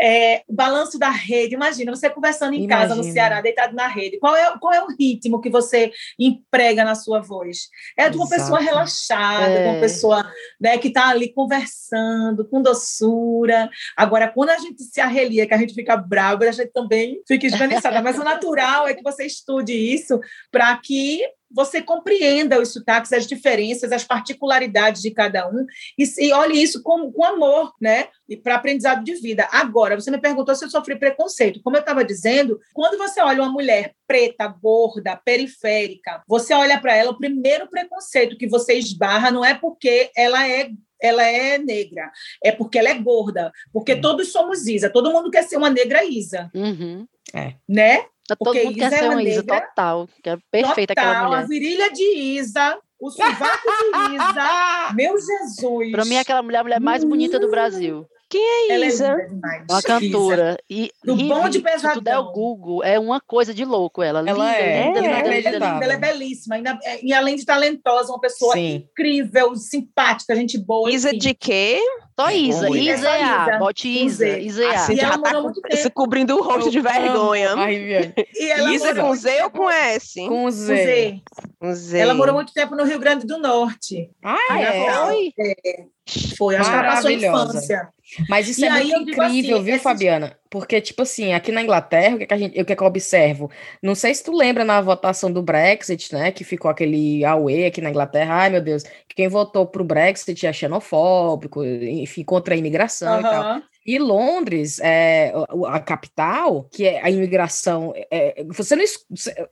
É, o balanço da rede, imagina, você conversando em imagina. casa no Ceará, deitado na rede, qual é, qual é o ritmo que você emprega na sua voz? É de uma Exato. pessoa relaxada, é. de uma pessoa né, que está ali conversando, com doçura. Agora, quando a gente se arrelia, que a gente fica bravo, a gente também fica esganiçada, mas o natural é que você estude isso para que você compreenda os sotaques, as diferenças, as particularidades de cada um e, e olhe isso com, com amor, né? E para aprendizado de vida. Agora, você me perguntou se eu sofri preconceito. Como eu estava dizendo, quando você olha uma mulher preta, gorda, periférica, você olha para ela, o primeiro preconceito que você esbarra não é porque ela é ela é negra, é porque ela é gorda, porque uhum. todos somos Isa, todo mundo quer ser uma negra Isa, uhum. é. né? Tá todo Porque mundo Isa quer ser uma Isa total, que é perfeita total, aquela mulher. A virilha de Isa, o sovaco de Isa, meu Jesus. Para mim, é aquela mulher a mulher mais bonita do Brasil. Quem é Isa? É uma cantora. E, do e, bom de pesadão. Se tu der o Google, é uma coisa de louco ela. Ela linda, é, linda, é, linda, linda, linda, Ela é belíssima. Ainda, e além de talentosa, uma pessoa Sim. incrível, simpática, gente boa. Isa enfim. de quê? Só Isa, Isa, é Isa. Bote Isa, Isa. Assim, já tá se cobrindo o rosto de vergonha. Isa com Z ou com S? Com Z. Com Z. Ela morou muito tempo no Rio Grande do Norte. Ah, é? Foi, acho que ela passou a infância. Mas isso e é muito incrível, assim, viu, Fabiana? Porque, tipo assim, aqui na Inglaterra, o que, é que, a gente, o que, é que eu observo? Não sei se tu lembra na votação do Brexit, né? Que ficou aquele AUE aqui na Inglaterra. Ai, meu Deus, quem votou pro Brexit é xenofóbico, enfim, contra a imigração uhum. e tal. E Londres, é, a capital, que é a imigração. É, você não,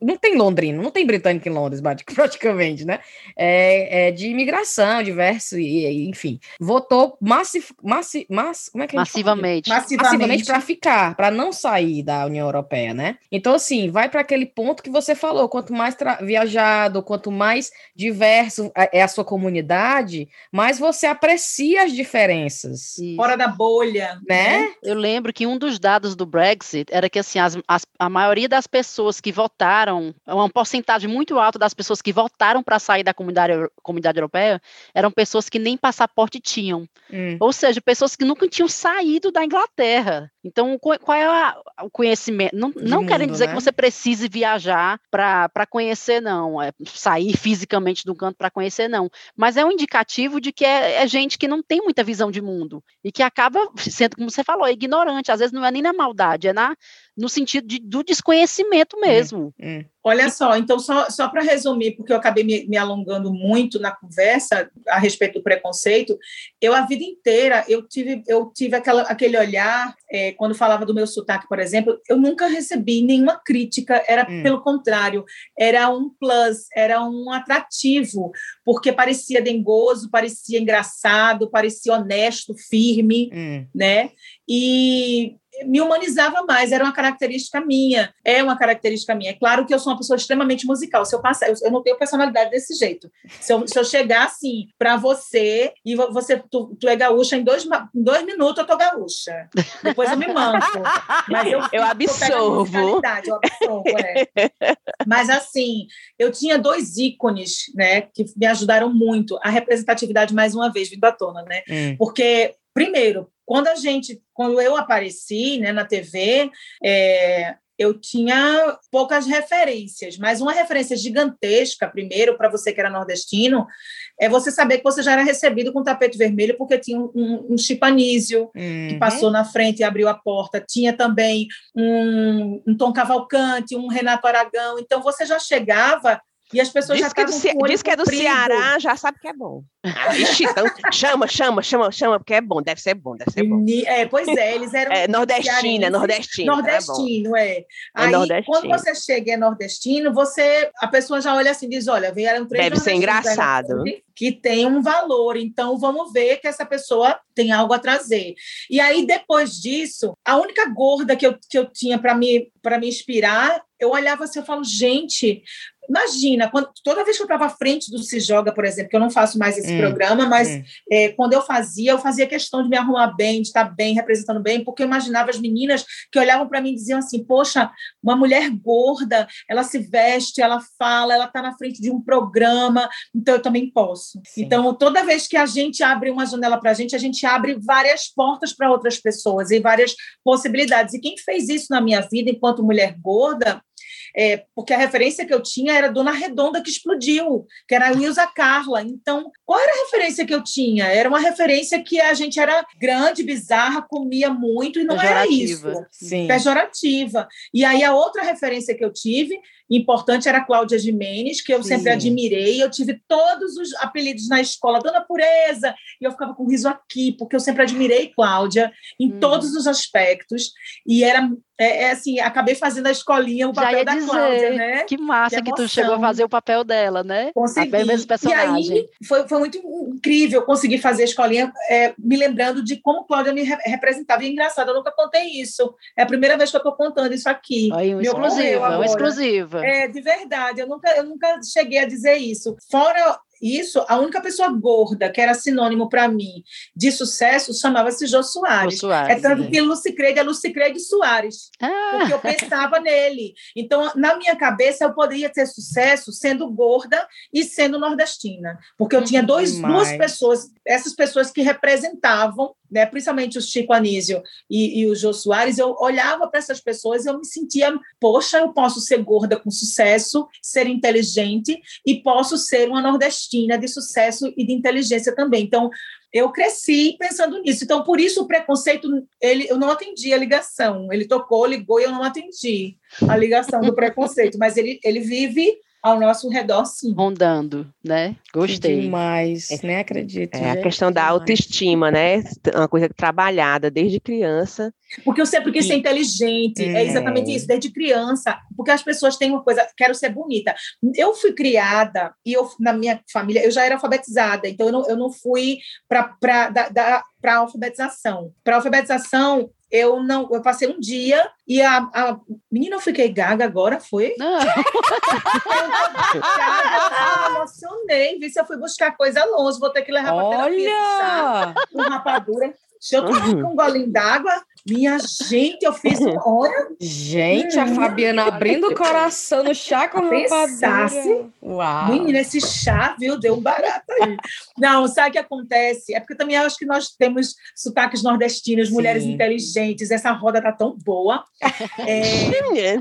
não tem londrino, não tem britânico em Londres, praticamente, né? É, é de imigração, diverso, e, enfim. Votou massif, massi, mass, como é que massivamente. Massivamente para ficar, para não sair da União Europeia, né? Então, assim, vai para aquele ponto que você falou: quanto mais viajado, quanto mais diverso é, é a sua comunidade, mais você aprecia as diferenças. Isso. Fora da bolha né? Eu lembro que um dos dados do Brexit era que assim, as, as, a maioria das pessoas que votaram, uma porcentagem muito alta das pessoas que votaram para sair da comunidade, comunidade europeia eram pessoas que nem passaporte tinham. Hum. Ou seja, pessoas que nunca tinham saído da Inglaterra. Então, qual é a, o conhecimento? Não, não mundo, querem dizer né? que você precise viajar para conhecer, não. É sair fisicamente do canto para conhecer, não. Mas é um indicativo de que é, é gente que não tem muita visão de mundo e que acaba sendo como você falou, é ignorante. Às vezes não é nem na maldade, é na, no sentido de, do desconhecimento mesmo. É, é. Olha só, então, só, só para resumir, porque eu acabei me, me, alongando muito na conversa a respeito do preconceito, eu a vida inteira eu tive, eu tive aquela, aquele olhar, é, quando falava do meu sotaque, por exemplo, eu nunca recebi nenhuma crítica, era hum. pelo contrário, era um plus, era um atrativo, porque parecia dengoso, parecia engraçado, parecia honesto, firme, hum. né? E me humanizava mais, era uma característica minha, é uma característica minha. É claro que eu sou uma pessoa extremamente musical, se eu passar, eu, eu não tenho personalidade desse jeito. Se eu, se eu chegar assim para você e você, tu, tu, é gaúcha, em dois, em dois minutos eu tô gaúcha. Depois eu me manco. Mas eu, eu absorvo. Eu absorvo, é. Mas assim, eu tinha dois ícones, né, que me ajudaram muito. A representatividade, mais uma vez, vindo à tona, né? Hum. Porque Primeiro, quando a gente, quando eu apareci né, na TV, é, eu tinha poucas referências, mas uma referência gigantesca, primeiro, para você que era nordestino, é você saber que você já era recebido com tapete vermelho, porque tinha um, um, um Chipanísio uhum. que passou na frente e abriu a porta, tinha também um, um Tom Cavalcante, um Renato Aragão, então você já chegava E as pessoas diz já estavam com o olho Diz que é do Ceará, já sabe que é bom. Ah, ixi, então chama, chama, chama, chama, porque é bom, deve ser bom, deve ser bom. É, pois é, eles eram. É, nordestina, nordestino. Nordestino, é. é. Aí, nordestino. quando você chega e é nordestino, você, a pessoa já olha assim diz: olha, vieram três Deve ser engraçado. Que tem um valor, então vamos ver que essa pessoa tem algo a trazer. E aí, depois disso, a única gorda que eu, que eu tinha para me, me inspirar, eu olhava assim, eu falo, gente, Imagina, quando, toda vez que eu estava à frente do Se Joga, por exemplo, que eu não faço mais esse hum, programa, mas hum. é, quando eu fazia, eu fazia questão de me arrumar bem, de estar bem, representando bem, porque eu imaginava as meninas que olhavam para mim e diziam assim: Poxa, uma mulher gorda, ela se veste, ela fala, ela está na frente de um programa, então eu também posso. Sim. Então, toda vez que a gente abre uma janela para a gente, a gente abre várias portas para outras pessoas e várias possibilidades. E quem fez isso na minha vida enquanto mulher gorda é, porque a referência que eu tinha era Dona Redonda que explodiu, que era a Wilza Carla. Então, qual era a referência que eu tinha? Era uma referência que a gente era grande, bizarra, comia muito e não era isso. Sim. Pejorativa. E aí a outra referência que eu tive importante era a Cláudia Jimenez, que eu Sim. sempre admirei. Eu tive todos os apelidos na escola, Dona Pureza, e eu ficava com riso aqui, porque eu sempre admirei Cláudia em hum. todos os aspectos. E era é, é, assim, acabei fazendo a escolinha, o papel da dizer, Cláudia, né? Que massa que, que, tu chegou a fazer o papel dela, né? Consegui. A mesmo personagem. E aí foi, foi muito incrível conseguir fazer a escolinha, é, me lembrando de como Cláudia me re representava. E é engraçado, eu nunca contei isso. É a primeira vez que eu estou contando isso aqui. Aí, um exclusiva, um exclusiva. É, de verdade, eu nunca, eu nunca cheguei a dizer isso. Fora isso, a única pessoa gorda que era sinônimo para mim de sucesso chamava-se Jô Soares. Soares. É tanto que Lucicrede é Lucicrede Soares, ah. porque eu pensava nele. Então, na minha cabeça, eu poderia ter sucesso sendo gorda e sendo nordestina, porque eu tinha dois, duas pessoas, essas pessoas que representavam né, principalmente o Chico Anísio e, e o Jô Soares, eu olhava para essas pessoas e eu me sentia, poxa, eu posso ser gorda com sucesso, ser inteligente e posso ser uma nordestina de sucesso e de inteligência também. Então, eu cresci pensando nisso. Então, por isso o preconceito, ele, eu não atendi a ligação. Ele tocou, ligou e eu não atendi a ligação do preconceito, mas ele, ele vive ao nosso redor, sim. Rondando, né? Gostei. Que demais, é, nem acredito. É a questão da autoestima, né? Uma coisa trabalhada desde criança. Porque eu sempre quis e... ser inteligente, é. é exatamente isso, desde criança. Porque as pessoas têm uma coisa, quero ser bonita. Eu fui criada, e eu, na minha família, eu já era alfabetizada, então eu não, eu não fui para para alfabetização. Para alfabetização, eu não, eu passei um dia e a, a menina, eu fiquei gaga agora, foi? Não. eu emocionei, vi se eu fui buscar coisa longe, vou ter que levar para terapia com rapadura. Deixa eu tomar um golinho d'água minha gente, eu fiz. Olha. Gente, a Fabiana abrindo o coração no chá com Pensasse. Uau. Menina, esse chá, viu? Deu um barato aí. Não, sabe o que acontece? É porque também acho que nós temos sotaques nordestinos, Sim. mulheres inteligentes, essa roda tá tão boa. É...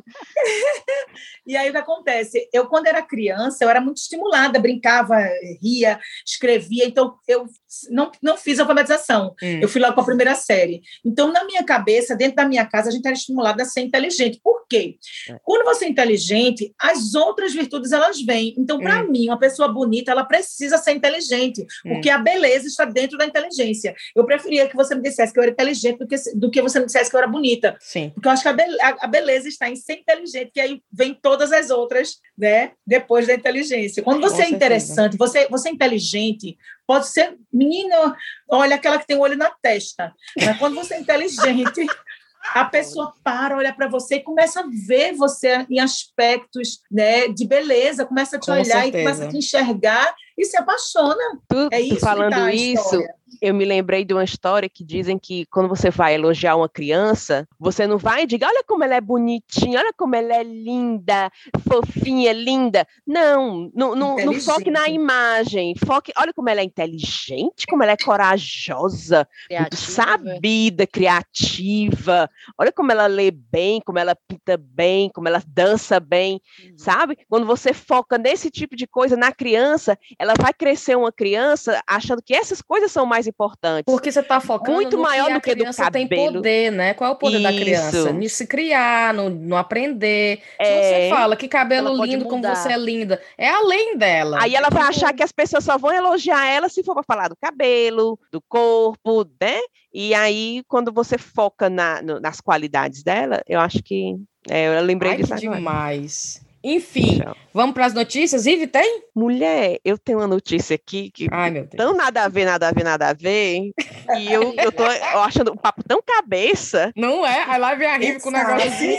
e aí o que acontece? Eu, quando era criança, eu era muito estimulada, brincava, ria, escrevia, então eu não, não fiz alfabetização. Hum. Eu fui lá com a primeira série. Então, na minha cabeça, dentro da minha casa, a gente era estimulado a ser inteligente. Por quê? É. Quando você é inteligente, as outras virtudes elas vêm. Então, para hum. mim, uma pessoa bonita, ela precisa ser inteligente, hum. porque a beleza está dentro da inteligência. Eu preferia que você me dissesse que eu era inteligente do que, do que você me dissesse que eu era bonita. Sim. Porque eu acho que a, be a beleza está em ser inteligente, que aí vem todas as outras, né? Depois da inteligência. Quando você é interessante, você, você é inteligente, pode ser menina, olha aquela que tem o olho na testa. Mas quando você é inteligente, a pessoa para, olha para você e começa a ver você em aspectos né, de beleza, começa a te Com olhar certeza. e começa a te enxergar e se apaixona. Tu, é isso falando tá isso, eu me lembrei de uma história que dizem que quando você vai elogiar uma criança, você não vai e diga, olha como ela é bonitinha, olha como ela é linda, fofinha, linda. Não, não, não, não foque na imagem, foque, olha como ela é inteligente, como ela é corajosa, sabida, criativa. Olha como ela lê bem, como ela pinta bem, como ela dança bem, uhum. sabe? Quando você foca nesse tipo de coisa na criança, ela vai crescer uma criança achando que essas coisas são mais importantes. Porque você está focando muito maior do que do cabelo. tem poder, né? Qual é o poder Isso. da criança? De se criar, no, no aprender. É... Se você fala que cabelo lindo como você é linda, é além dela. Aí ela vai achar que as pessoas só vão elogiar ela se for para falar do cabelo, do corpo, né? E aí, quando você foca na, no, nas qualidades dela, eu acho que. É, eu lembrei Ai, disso que agora. demais. Enfim, Tchau. vamos para as notícias. Ive, tem? Mulher, eu tenho uma notícia aqui que Ai, meu Deus. tão nada a ver, nada a ver, nada a ver. e eu, eu tô achando o papo tão cabeça. Não é? Aí lá vem a Rive com o negócio assim.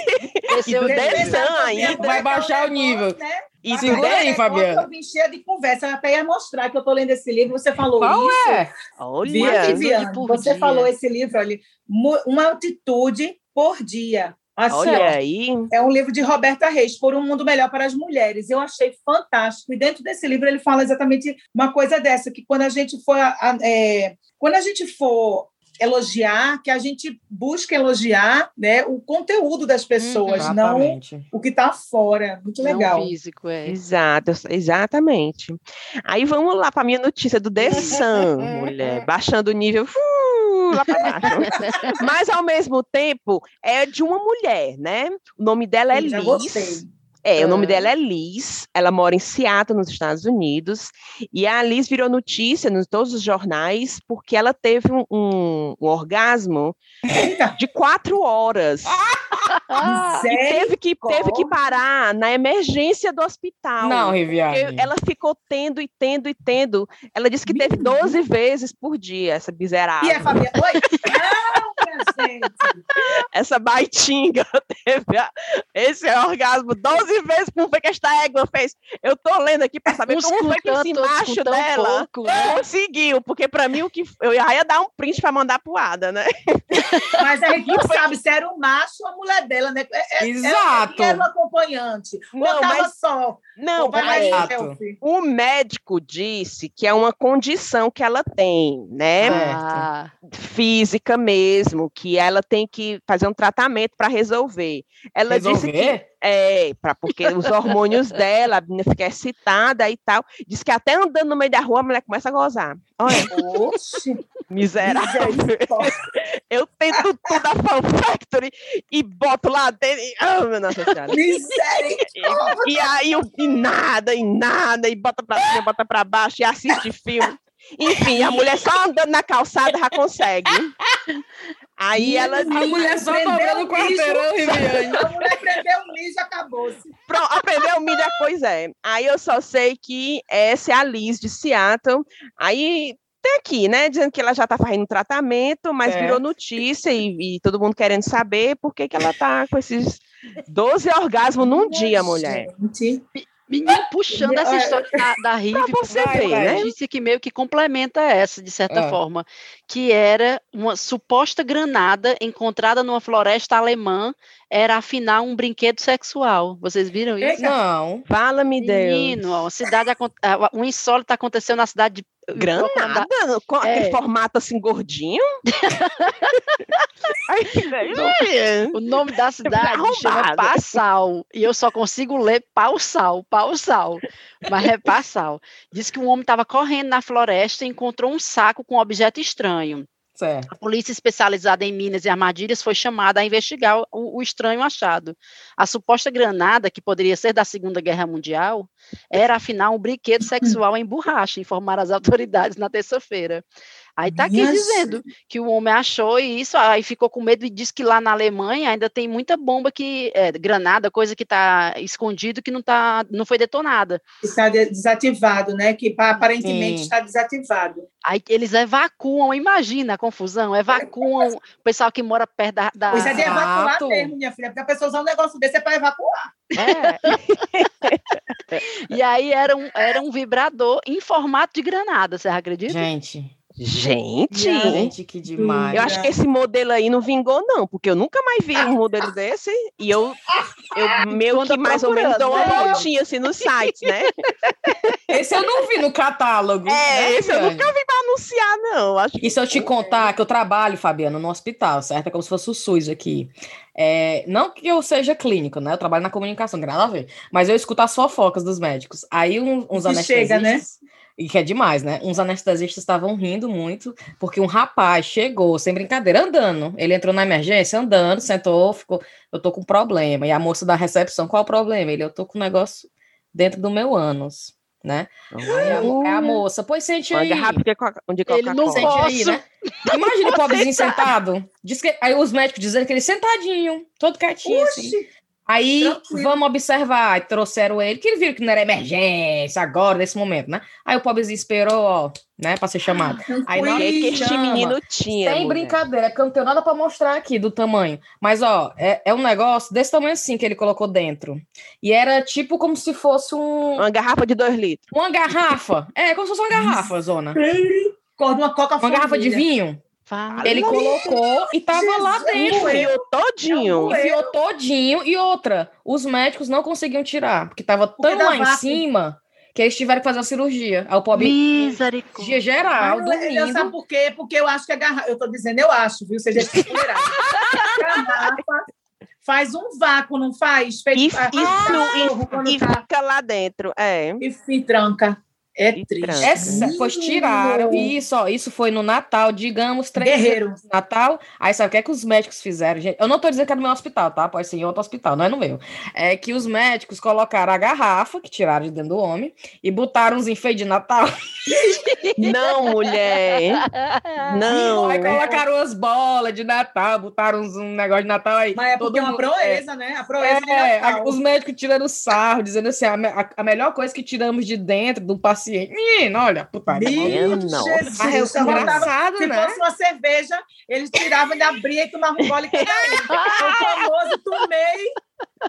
Esse o desenho ainda. Vai baixar o nível. Né? E segura aí, Fabiana. Eu vim cheia de conversa, eu até ia mostrar que eu estou lendo esse livro, você falou Qual isso. é? Olha, Viviane, você dia. falou esse livro ali, uma altitude por dia. Assim, Olha aí. É um livro de Roberta Reis, Por um Mundo Melhor para as Mulheres. Eu achei fantástico. E dentro desse livro ele fala exatamente uma coisa dessa, que quando a gente for, é, quando a gente for elogiar, que a gente busca elogiar né, o conteúdo das pessoas, hum, não o que está fora. Muito legal. Não físico, é. Exato, exatamente. Aí vamos lá para a minha notícia do The Sun, mulher. Baixando o nível. Uh, lá para baixo. Mas, ao mesmo tempo, é de uma mulher, né? O nome dela é Liz. É, o nome dela é Liz, ela mora em Seattle, nos Estados Unidos, e a Liz virou notícia em todos os jornais porque ela teve um, um, um orgasmo de quatro horas. e teve que, teve que parar na emergência do hospital. Não, Riviane. Ela ficou tendo e tendo e tendo. Ela disse que teve 12 vezes por dia, essa miserável. E a Fabiana? Oi? Gente! Essa baitinga teve esse orgasmo 12 12 vezes como foi que esta égua fez. Eu tô lendo aqui para saber como foi que esse macho dela pouco, né? conseguiu, porque para mim o que eu ia dar um print para mandar pro Ada, né? Mas a gente não sabe se era o macho ou a mulher dela, né? É, é, Exato. Era, um acompanhante. Não, ou mas... só. Não, o médico disse que é uma condição que ela tem, né? Ah. Física mesmo, que ela tem que fazer um tratamento para resolver. Ela resolver? disse que é, pra, porque os hormônios dela, a menina fica excitada e tal. Diz que até andando no meio da rua a mulher começa a gozar. Olha. Oxi. Miserável. Eu tento tudo a Fan Factory e boto lá dentro. E, oh, meu Nossa Senhora. Misericórdia. E, e aí, eu, e nada, e nada, e bota pra cima, bota pra baixo, e assiste filme. Enfim, a mulher só andando na calçada já consegue. Aí ela. A mulher só dobrando o quarteirão, Riviane. A mulher prendeu o mídia, acabou-se. Pronto, aprendeu o mídia, pois é. Aí eu só sei que essa é a Liz de Seattle. Aí tem aqui, né? Dizendo que ela já tá fazendo tratamento, mas é. virou notícia e, e, todo mundo querendo saber por que, que ela tá com esses 12 orgasmos num dia, mulher. Gente. Menino, puxando essa história da, da Rive, você ver, né? notícia que meio que complementa essa, de certa é. forma, que era uma suposta granada encontrada numa floresta alemã, era afinal um brinquedo sexual. Vocês viram isso? Não. Fala-me, Deus. Menino, a cidade, um insólito aconteceu na cidade de Granada? Com é. aquele formato assim gordinho? o nome da cidade chama Passal. E eu só consigo ler Pausal, Pausal. Mas é Passal. Diz que um homem estava correndo na floresta e encontrou um saco com um objeto estranho. Certo. A polícia especializada em minas e armadilhas foi chamada a investigar o, o, estranho achado. A suposta granada, que poderia ser da Segunda Guerra Mundial, era afinal um brinquedo sexual em borracha, informaram as autoridades na terça-feira. Aí está aqui dizendo que o homem achou isso, aí ficou com medo e disse que lá na Alemanha ainda tem muita bomba que, é, granada, coisa que está escondido que não, tá, não foi detonada. Está desativado, né? Que aparentemente Sim. está desativado. Aí eles evacuam, imagina a confusão, evacuam o pessoal que mora perto da. da... Pois é de evacuar mesmo, minha filha, porque a pessoa usar um negócio desse é para evacuar. É. e aí era um, era um vibrador em formato de granada, você acredita? Gente. Gente, gente, que demais. Eu acho que esse modelo aí não vingou, não, porque eu nunca mais vi um modelo desse e eu, eu meio que mais ou menos dou uma né? voltinha assim nos sites, né? Esse eu não vi no catálogo. É, né, esse eu nunca vi pra anunciar, não. Acho e se eu te contar que eu trabalho, Fabiano, no hospital, certo? É como se fosse o SUS aqui. É, não que eu seja clínico, né? Eu trabalho na comunicação, não tem nada a ver. Mas eu escuto as fofocas dos médicos. Aí um, uns anestesistas... Chega, né? E que é demais, né? Uns anestesistas estavam rindo muito, porque um rapaz chegou, sem brincadeira, andando. Ele entrou na emergência andando, sentou, ficou, eu tô com problema. E a moça da recepção, qual o problema? Ele, eu tô com um negócio dentro do meu ânus, né? Uhum. Aí a, a, moça, pois sente aí. Onde ele não sente aí, né? Imagina o pobrezinho sentado. Diz que, aí os médicos dizendo que ele sentadinho, todo quietinho, Oxi. assim. Aí Tranquilo. vamos observar, e trouxeram ele, que ele viu que não era emergência agora, nesse momento, né? Aí o pobrezinho esperou, ó, né, pra ser chamado. Ah, aí não que este menino tinha. Sem brincadeira, é que eu não tenho nada pra mostrar aqui do tamanho. Mas, ó, é, é um negócio desse tamanho assim que ele colocou dentro. E era tipo como se fosse um. Uma garrafa de dois litros. Uma garrafa. É, como se fosse uma garrafa, Zona. Uma coca Uma garrafa de vinho. Fala. Ele colocou e tava Jesus, lá dentro. Enfiou todinho. Enfiou todinho. E outra, os médicos não conseguiam tirar, porque tava tão lá em cima que eles tiveram que fazer a cirurgia. Aí o pobre. Misericórdia. geral, não, dormindo. Eu sabe por quê? Porque eu acho que a garrafa. Eu tô dizendo, eu acho, viu? Seja garrafa faz um vácuo, não faz? Feito, isso, isso, e, tá... fica lá dentro. É. E, e tranca. É triste. Essa, pois tiraram. Isso, ó, isso foi no Natal, digamos, três Guerreiro. Natal. Aí sabe o que é que os médicos fizeram? Gente? Eu não tô dizendo que é no meu hospital, tá? Pode ser em outro hospital, não é no meu. É que os médicos colocaram a garrafa, que tiraram de dentro do homem, e botaram uns enfeites de Natal. Não, mulher! Não! Aí colocaram as bolas de Natal, botaram uns, um negócio de Natal aí. Mas é porque é uma proeza, é. né? A proeza é, de Natal. Os médicos tirando sarro, dizendo assim: a, a, a melhor coisa que tiramos de dentro do paciente paciente. Menino, olha, putaria. Menino, Jesus, engraçado, se né? fosse uma cerveja, eles tiravam, ele abria e tomavam um gole O famoso tomei,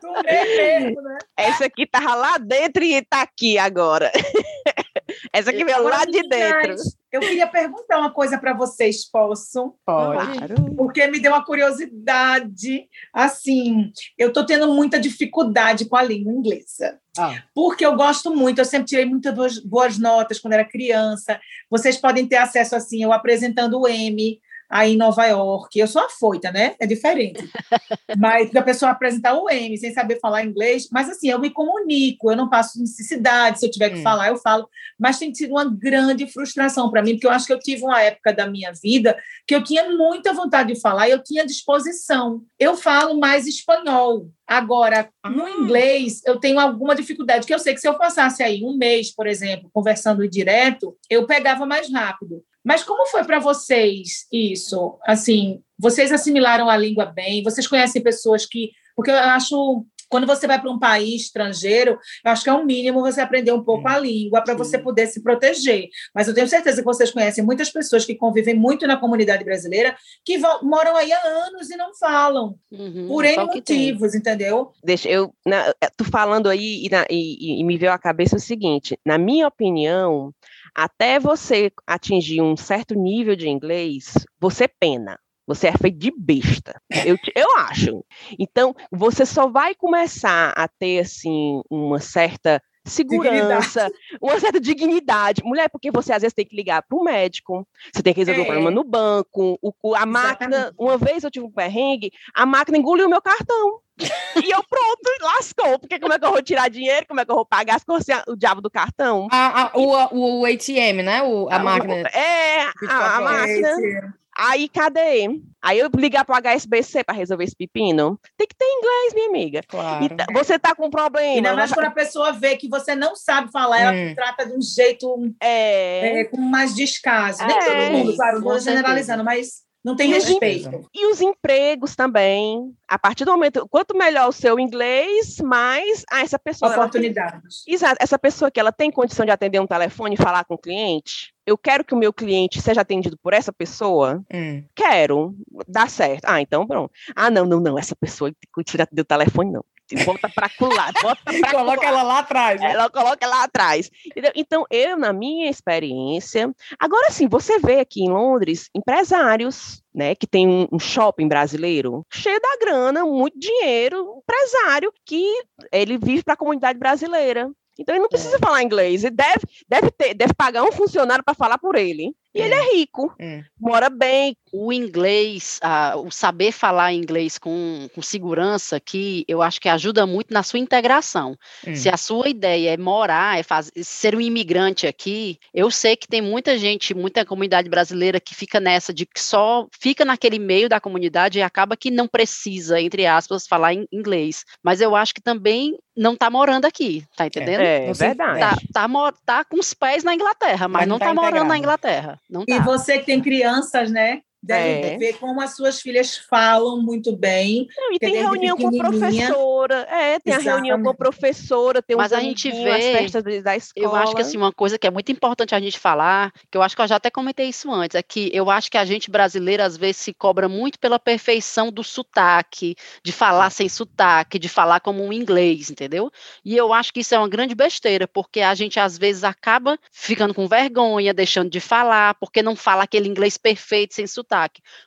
tomei mesmo, né? Essa aqui tava lá dentro e tá aqui agora. Essa aqui veio lá de dentro. Eu queria perguntar uma coisa para vocês, posso? Pode. Porque me deu uma curiosidade. Assim, eu estou tendo muita dificuldade com a língua inglesa. Ah. Porque eu gosto muito, eu sempre tirei muitas boas notas quando era criança. Vocês podem ter acesso assim, eu apresentando o M aí em Nova York. Eu sou afoita, né? É diferente. mas a pessoa apresentar o M sem saber falar inglês, mas assim, eu me comunico, eu não passo necessidade, se eu tiver que hum. falar, eu falo. Mas tem sido uma grande frustração para mim, porque eu acho que eu tive uma época da minha vida que eu tinha muita vontade de falar, eu tinha disposição. Eu falo mais espanhol. Agora, no ah. inglês, eu tenho alguma dificuldade, que eu sei que se eu passasse aí um mês, por exemplo, conversando direto, eu pegava mais rápido. Mas como foi para vocês isso? Assim, vocês assimilaram a língua bem? Vocês conhecem pessoas que. Porque eu acho quando você vai para um país estrangeiro, eu acho que é o um mínimo você aprender um pouco a língua para você poder se proteger. Mas eu tenho certeza que vocês conhecem muitas pessoas que convivem muito na comunidade brasileira que vão, moram aí há anos e não falam. Uhum, por N motivos, entendeu? Deixa eu. Na, tu falando aí e, na, e, e me veio à cabeça o seguinte: na minha opinião, até você atingir um certo nível de inglês, você pena. Você é feito de besta. Eu, eu acho. Então, você só vai começar a ter, assim, uma certa segurança, dignidade. uma certa dignidade. Mulher, porque você às vezes tem que ligar para o médico, você tem que resolver é. um problema no banco, o, a máquina. Uma vez eu tive um perrengue, a máquina engoliu o meu cartão. E eu pronto, lascou. Porque como é que eu vou tirar dinheiro? Como é que eu vou pagar as coisas, o diabo do cartão? A, a, o, o ATM, né? O, a, a máquina. É, a, a máquina. Aí, cadê? Aí eu ligar para o HSBC para resolver esse pepino. Tem que ter inglês, minha amiga. Claro. Então, você tá com um problema. Ainda mais quando a pessoa vê que você não sabe falar, ela hum. trata de um jeito é. É, com mais descaso. É. Nem todo mundo, claro, não generalizando, mas não tem e respeito. Os, e os empregos também. A partir do momento, quanto melhor o seu inglês, mais ah, essa pessoa. Oportunidades. Tem, exato. Essa pessoa que ela tem condição de atender um telefone e falar com o cliente. Eu quero que o meu cliente seja atendido por essa pessoa. Hum. Quero. Dá certo. Ah, então pronto. Ah, não, não, não. Essa pessoa tem de atender o telefone, não bota para colar, bota pra coloca ela lá atrás. Né? Ela coloca lá atrás. Então, eu, na minha experiência, agora sim, você vê aqui em Londres empresários, né, que tem um, shopping brasileiro cheio da grana, muito dinheiro, empresário que ele vive para a comunidade brasileira. Então ele não precisa é. falar inglês, ele deve, deve, ter, deve pagar um funcionário para falar por ele. E ele é rico, hum. mora bem. O inglês, uh, o saber falar inglês com, com segurança aqui, eu acho que ajuda muito na sua integração. Hum. Se a sua ideia é morar, é fazer, ser um imigrante aqui, eu sei que tem muita gente, muita comunidade brasileira que fica nessa de que só fica naquele meio da comunidade e acaba que não precisa, entre aspas, falar em inglês. Mas eu acho que também não está morando aqui, tá entendendo? É, é verdade. Tá, tá, tá, com os pés na Inglaterra, mas, mas não, está tá morando na Inglaterra. Não e tá. você que tem crianças, né? Deve é. ver como as suas filhas falam muito bem. Não, e tem reunião com a professora. É, tem Exatamente. a reunião com a professora, tem Mas a gente vê as festas da escola. Eu acho que assim, uma coisa que é muito importante a gente falar, que eu acho que eu já até comentei isso antes, é que eu acho que a gente brasileira às vezes se cobra muito pela perfeição do sotaque, de falar sem sotaque, de falar como um inglês, entendeu? E eu acho que isso é uma grande besteira, porque a gente às vezes acaba ficando com vergonha, deixando de falar, porque não fala aquele inglês perfeito sem sotaque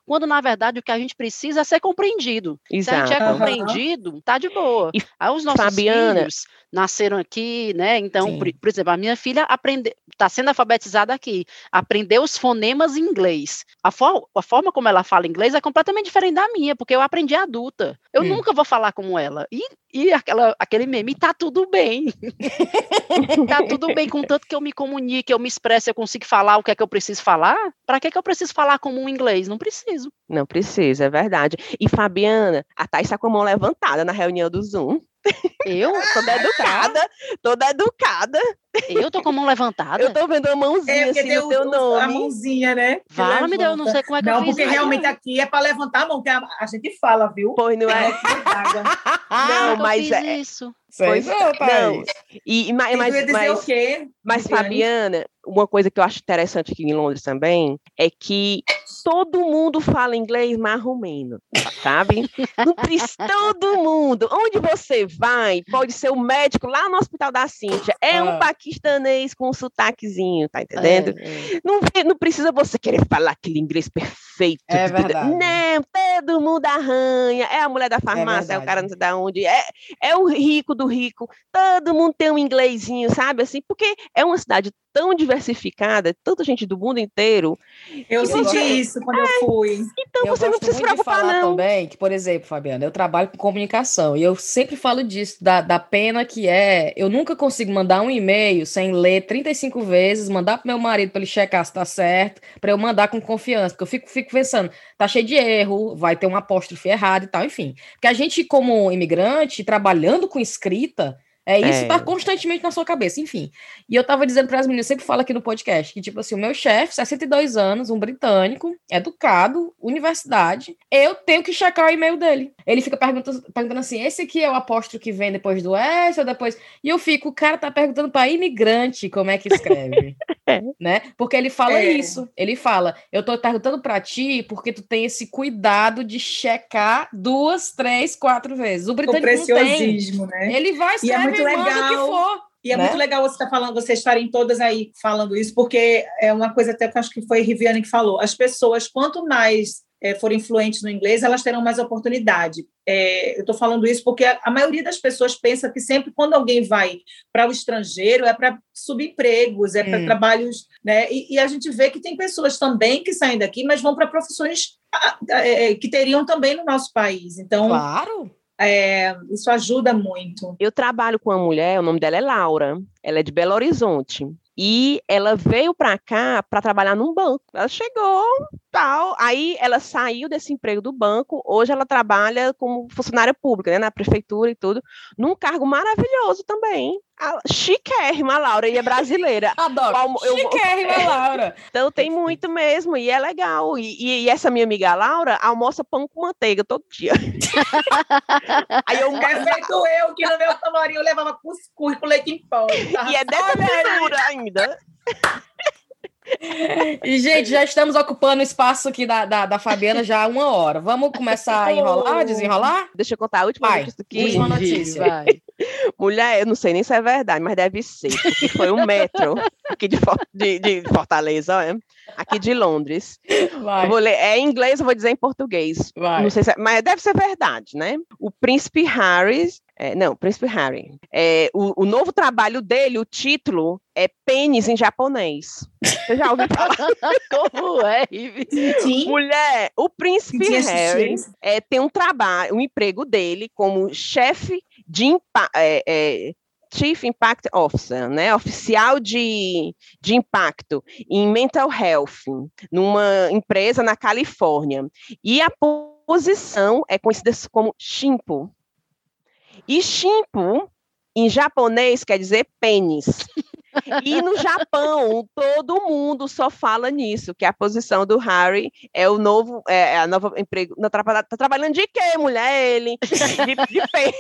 Quando, na verdade, o que a gente precisa é ser compreendido. Exato. Se a gente é compreendido, tá de boa. E Aí os nossos Fabiana, filhos nasceram aqui, né? Então, por, por, exemplo, a minha filha está sendo alfabetizada aqui, aprendeu os fonemas em inglês. A, for, a forma como ela fala inglês é completamente diferente da minha, porque eu aprendi adulta. Eu hum. nunca vou falar como ela. E, e aquela, aquele meme, tá tudo bem. tá tudo bem, contanto que eu me comunique, eu me expresse, eu consigo falar o que é que eu preciso falar. Para que, que eu preciso falar como um inglês? Não preciso. Não precisa, é verdade. E Fabiana, a Thais está com a mão levantada na reunião do Zoom. Eu? Toda educada, toda educada. Eu tô com a mão levantada? Eu tô vendo a mãozinha é, assim no teu nome. A mãozinha, né? Fala, me deu, não sei como é que não, eu fiz. Não, porque realmente aqui é para levantar a mão, que a, a, gente fala, viu? Pois não é? não, mas é isso. Pois não, não. E, mas, mas, mas, o quê? mas Fabiana, uma coisa que eu acho interessante aqui em Londres também é que todo mundo fala inglês marromeno, sabe? todo mundo. Onde você vai, pode ser o médico lá no Hospital da Cíntia, é um ah. paquistanês com um sotaquezinho, tá entendendo? É, é. Não, não precisa você querer falar aquele inglês perfeito. É verdade. Não, todo mundo arranha. É a mulher da é farmácia, é, é o cara não sei de onde. É, é o rico do rico. Todo mundo tem um inglesinho, sabe? Assim, porque é uma cidade tão diversificada, tanta gente do mundo inteiro. Eu senti você... isso quando é, eu fui. Então eu você não precisa se preocupar, não. também que, por exemplo, Fabiana, eu trabalho com comunicação e eu sempre falo disso, da, da pena que é. Eu nunca consigo mandar um e-mail sem ler 35 vezes, mandar pro meu marido para ele checar se tá certo, para eu mandar com confiança, porque eu fico, fico pensando, tá cheio de erro, vai ter um apóstrofe errado e tal, enfim. Porque a gente, como imigrante, trabalhando com escrita, é isso, é. tá constantemente na sua cabeça, enfim. E eu tava dizendo para as meninas, sempre falo aqui no podcast, que tipo assim, o meu chefe, 62 anos, um britânico, educado, universidade, eu tenho que checar o e-mail dele. Ele fica perguntando, perguntando assim: esse aqui é o apóstolo que vem depois do S ou depois. E eu fico, o cara tá perguntando para imigrante como é que escreve. É. né? Porque ele fala é. isso. Ele fala: eu tô perguntando para ti porque tu tem esse cuidado de checar duas, três, quatro vezes. O britânico o não tem. Né? Ele vai escrever muito legal. que for. E é né? muito legal você estar tá falando, vocês estarem todas aí falando isso, porque é uma coisa até que acho que foi Riviane que falou. As pessoas, quanto mais é, forem fluentes no inglês, elas terão mais oportunidade. É, eu estou falando isso porque a, a, maioria das pessoas pensa que sempre quando alguém vai para o estrangeiro é para subempregos, é para hum. trabalhos, né? E, e, a gente vê que tem pessoas também que saem daqui, mas vão para profissões é, que teriam também no nosso país. Então, claro. É, isso ajuda muito. Eu trabalho com uma mulher, o nome dela é Laura, ela é de Belo Horizonte. E ela veio para cá para trabalhar num banco. Ela chegou, tal. Aí ela saiu desse emprego do banco. Hoje ela trabalha como funcionária pública, né, na prefeitura e tudo, num cargo maravilhoso também. A chiquérrima Laura, e é brasileira. Adoro. Eu, chiquérrima eu, Laura. Então tem muito mesmo, e é legal. E, e, e, essa minha amiga Laura almoça pão com manteiga todo dia. Aí eu... É feito eu, que no meu camarim eu levava cuscuz com leite em pó. E é dessa textura ainda. E, gente, já estamos ocupando o espaço aqui da, da, da, Fabiana já há uma hora. Vamos começar a enrolar, desenrolar? Deixa eu contar a última vai, notícia aqui. Última notícia. Vai. Mulher, eu não sei nem se é verdade, mas deve ser, porque foi um metro aqui de, de, de Fortaleza, é? aqui de Londres. Vai. vou ler, é em inglês, eu vou dizer em português. Vai. Não sei se é, mas deve ser verdade, né? O príncipe Harry É, não, Príncipe Harry. É, o, o, novo trabalho dele, o título, é Pênis em japonês. Você já ouviu falar? Como é? Sim. Mulher, o Príncipe Harry é, tem um trabalho, um emprego dele como chefe de é, é, Chief Impact Officer, né, oficial de, de impacto em mental health, numa empresa na Califórnia. E a posição é conhecida como Shimpo. E Shimpo, em japonês, quer dizer pênis. E no Japão, todo mundo só fala nisso, que a posição do Harry é o novo, é, é a nova emprego. Tá, tá trabalhando de quê, mulher? Ele? De, de pênis.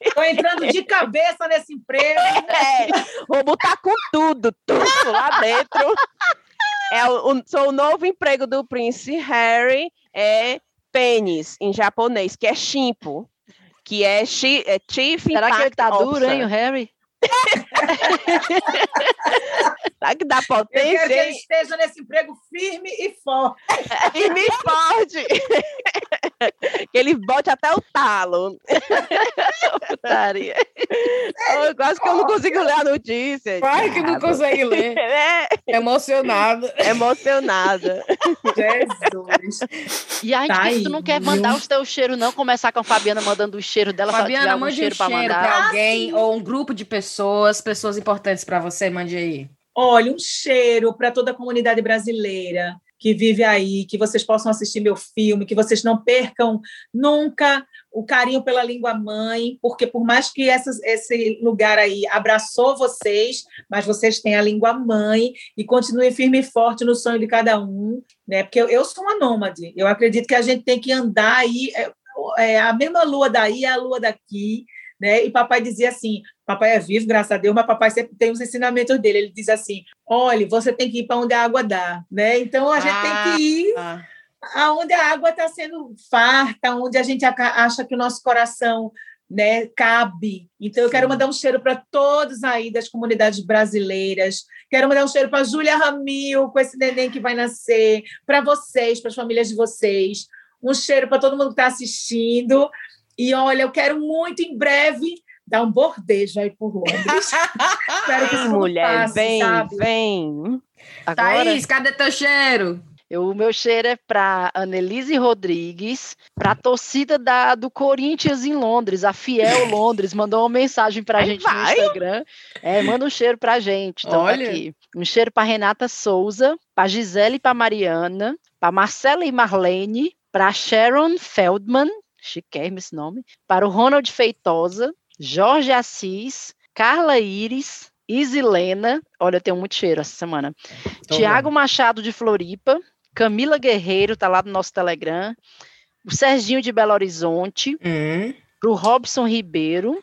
Estou entrando de cabeça nesse emprego. É, vou botar com tudo, tudo lá dentro. É o, sou o novo emprego do Prince Harry, é pênis em japonês, que é shimpo, que é, chi, é Chief Será Impact que ele tá Officer. duro, hein, o Harry? Será que dá potência? Eu quero que ele esteja nesse emprego firme e forte. firme e forte. que ele bote até o talo. Putaria. Eu, quase que eu não consigo ler a notícia. Vai que não consegue ler. É. Emocionada. Emocionada. Jesus. E a gente, tá tu não quer mandar os teus cheiros, não? Começar com a Fabiana mandando o cheiro dela. Fabiana, mande um cheiro, para mandar. pra alguém ah, ou um grupo de pessoas, pessoas importantes para você, mande aí. Olha, um cheiro para toda a comunidade brasileira que vive aí, que vocês possam assistir meu filme, que vocês não percam nunca o carinho pela língua mãe, porque por mais que esse lugar aí abraçou vocês, mas vocês têm a língua mãe e continuem firme e forte no sonho de cada um, né? Porque eu, eu sou uma nômade, eu acredito que a gente tem que andar aí, é, é, a mesma lua daí é a lua daqui, né? E papai dizia assim: papai é vivo, graças a Deus, mas papai sempre tem os ensinamentos dele. Ele diz assim: olha, você tem que ir para onde a água dá, né? Então a gente ah, tem que ah, ir ah. aonde a água está sendo farta, onde a gente acha que o nosso coração né, cabe. Então, eu Sim. quero mandar um cheiro para todos aí das comunidades brasileiras. Quero mandar um cheiro para Júlia Ramil, com esse neném que vai nascer, para vocês, para as famílias de vocês. Um cheiro para todo mundo que está assistindo. E olha, eu quero muito em breve dar um bordejo aí por Londres. Espero que isso Mulher, passe, vem, sabe? vem. Agora... Thaís, cadê teu cheiro? Eu, o meu cheiro é para Annelise Rodrigues, para a torcida da, do Corinthians em Londres, a Fiel Londres, mandou uma mensagem para a gente vai. no Instagram. É, manda um cheiro para a gente. Então, Olha. aqui. Um cheiro para Renata Souza, para Gisele e para Mariana, para Marcela e Marlene, para Sharon Feldman, chiquérrimo esse nome, para o Ronald Feitosa, Jorge Assis, Carla Iris, Isilena, olha, eu tenho muito cheiro essa semana. Tiago Machado de Floripa, Camila Guerreiro, tá lá no nosso Telegram. O Serginho de Belo Horizonte, hum. pro Robson Ribeiro,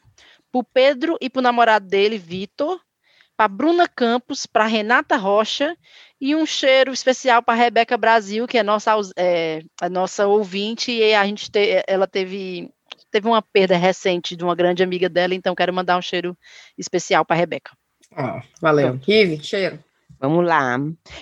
pro Pedro e pro namorado dele, Vitor, para Bruna Campos, para Renata Rocha e um cheiro especial para Rebeca Brasil, que é nossa, é, a nossa ouvinte, e a gente te, ela teve, teve uma perda recente de uma grande amiga dela, então quero mandar um cheiro especial para Rebeca. Ah, valeu. Kive, cheiro. Vamos lá.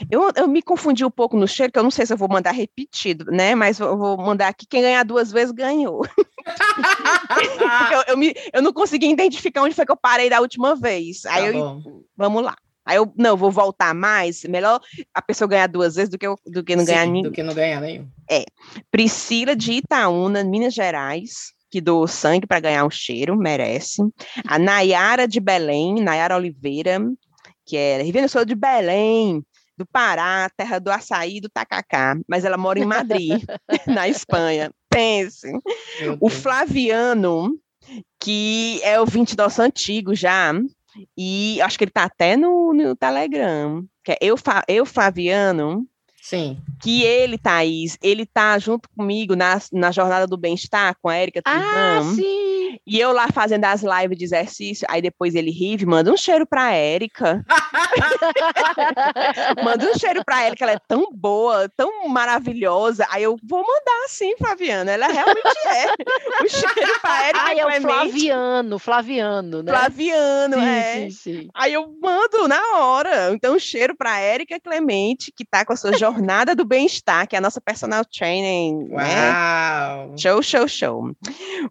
Eu, eu me confundi um pouco no cheiro, que eu não sei se eu vou mandar repetido, né? Mas eu vou mandar aqui. Quem ganhar duas vezes ganhou. eu, eu, me, eu não consegui identificar onde foi que eu parei da última vez. Aí tá eu, vamos lá. Aí eu, não, vou voltar mais. Melhor a pessoa ganhar duas vezes do que, eu, do que não Sim, ganhar nenhum. Do que não ganhar nenhum. É. Priscila de Itaúna, Minas Gerais, que doou sangue para ganhar um cheiro, merece. A Nayara de Belém, Nayara Oliveira, que é Rio Sul de Belém, do Pará, terra do açaí do tacacá, mas ela mora em Madrid, na Espanha. Pense. O Flaviano, que é o 20 nosso antigo já, e acho que ele tá até no, no Telegram. Que é eu, eu, Flaviano. Sim. Que ele, Thaís, ele tá junto comigo na, na Jornada do Bem-Estar com a Érica Ah, sim! E eu lá fazendo as lives de exercício, aí depois ele ri, manda um cheiro pra Érica. manda um cheiro pra que ela é tão boa, tão maravilhosa. Aí eu vou mandar sim, Flaviana. Ela realmente é. O cheiro pra Érica. Ah, é o Flaviano, Flaviano, né? Flaviano, sim, é. Sim, sim. Aí eu mando na hora. Então, um cheiro pra Érica Clemente, que tá com a sua jornada do bem-estar, que é a nossa personal training. Né? Uau! Né? Show, show, show.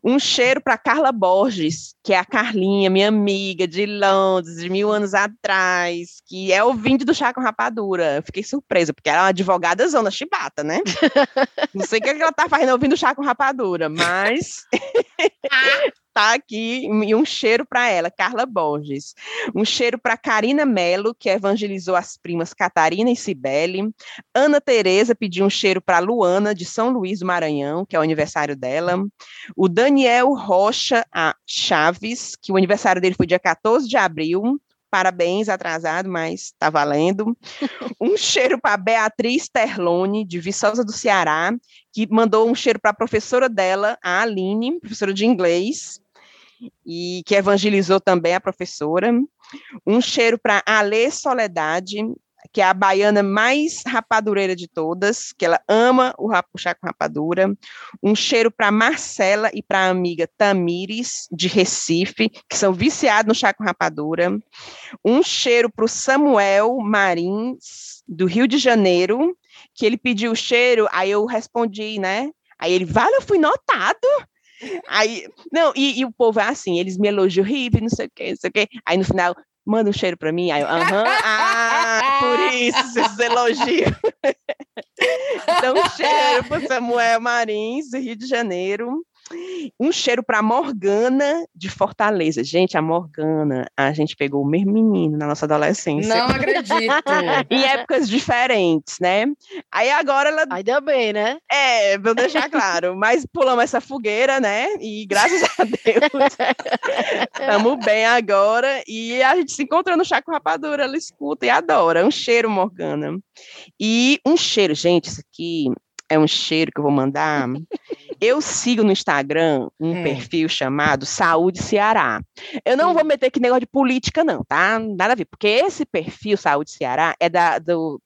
Um cheiro para Carla Borges, que é a Carlinha, minha amiga de Londres, de mil anos atrás, que é ouvinte do Chá com Rapadura. Eu fiquei surpresa, porque ela é uma advogada zona chibata, né? Não sei o que ela tá fazendo ouvindo Chá com Rapadura, mas tá aqui e um cheiro para ela, Carla Borges. Um cheiro para Karina Melo, que evangelizou as primas Catarina e Cibele. Ana Tereza pediu um cheiro para Luana, de São Luís do Maranhão, que é o aniversário dela. O Daniel Rocha Chaves, que o aniversário dele foi dia 14 de abril. Parabéns, atrasado, mas está valendo. Um cheiro para Beatriz Terlone, de Viçosa do Ceará, que mandou um cheiro para a professora dela, a Aline, professora de inglês, e que evangelizou também a professora. Um cheiro para Alê Soledade, que é a baiana mais rapadureira de todas, que ela ama o, rap, o chá com rapadura. Um cheiro para Marcela e para a amiga Tamires, de Recife, que são viciados no chá com rapadura. Um cheiro para o Samuel Marins, do Rio de Janeiro, que ele pediu o cheiro, aí eu respondi, né? Aí ele, vale, eu fui notado. Aí, não, e, e, o povo é assim, eles me elogiam, Rive, não sei o quê, não sei o quê. Aí no final, manda um cheiro para mim. Aí eu, aham, ah, por isso, esses elogios. então, cheiro para Samuel Marins, do Rio de Janeiro. Um cheiro para Morgana de Fortaleza. Gente, a Morgana, a gente pegou o mesmo menino na nossa adolescência. Não acredito. em épocas diferentes, né? Aí agora ela. Ainda bem, né? É, vou deixar claro. Mas pulamos essa fogueira, né? E graças a Deus, estamos bem agora. E a gente se encontrou no Chaco Rapadura, ela escuta e adora. Um cheiro, Morgana. E um cheiro, gente, isso aqui é um cheiro que eu vou mandar. Eu sigo no Instagram um hum. perfil chamado Saúde Ceará. Eu não hum. vou meter aqui negócio de política, não, tá? Nada a ver, porque esse perfil Saúde Ceará é da, do,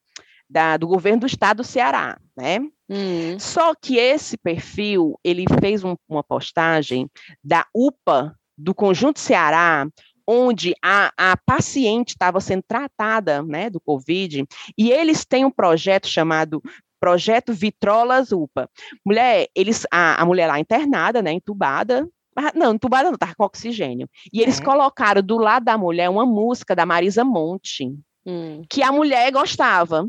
da, do governo do estado do Ceará, né? Hum. Só que esse perfil, ele fez um, uma postagem da UPA do Conjunto Ceará, onde a, a paciente estava sendo tratada né, do Covid, e eles têm um projeto chamado Projeto Vitrolas UPA. Mulher, eles, a, a mulher lá internada, né, entubada, não, entubada não, estava com oxigênio. E eles uhum. colocaram do lado da mulher uma música da Marisa Monte, hum. que a mulher gostava.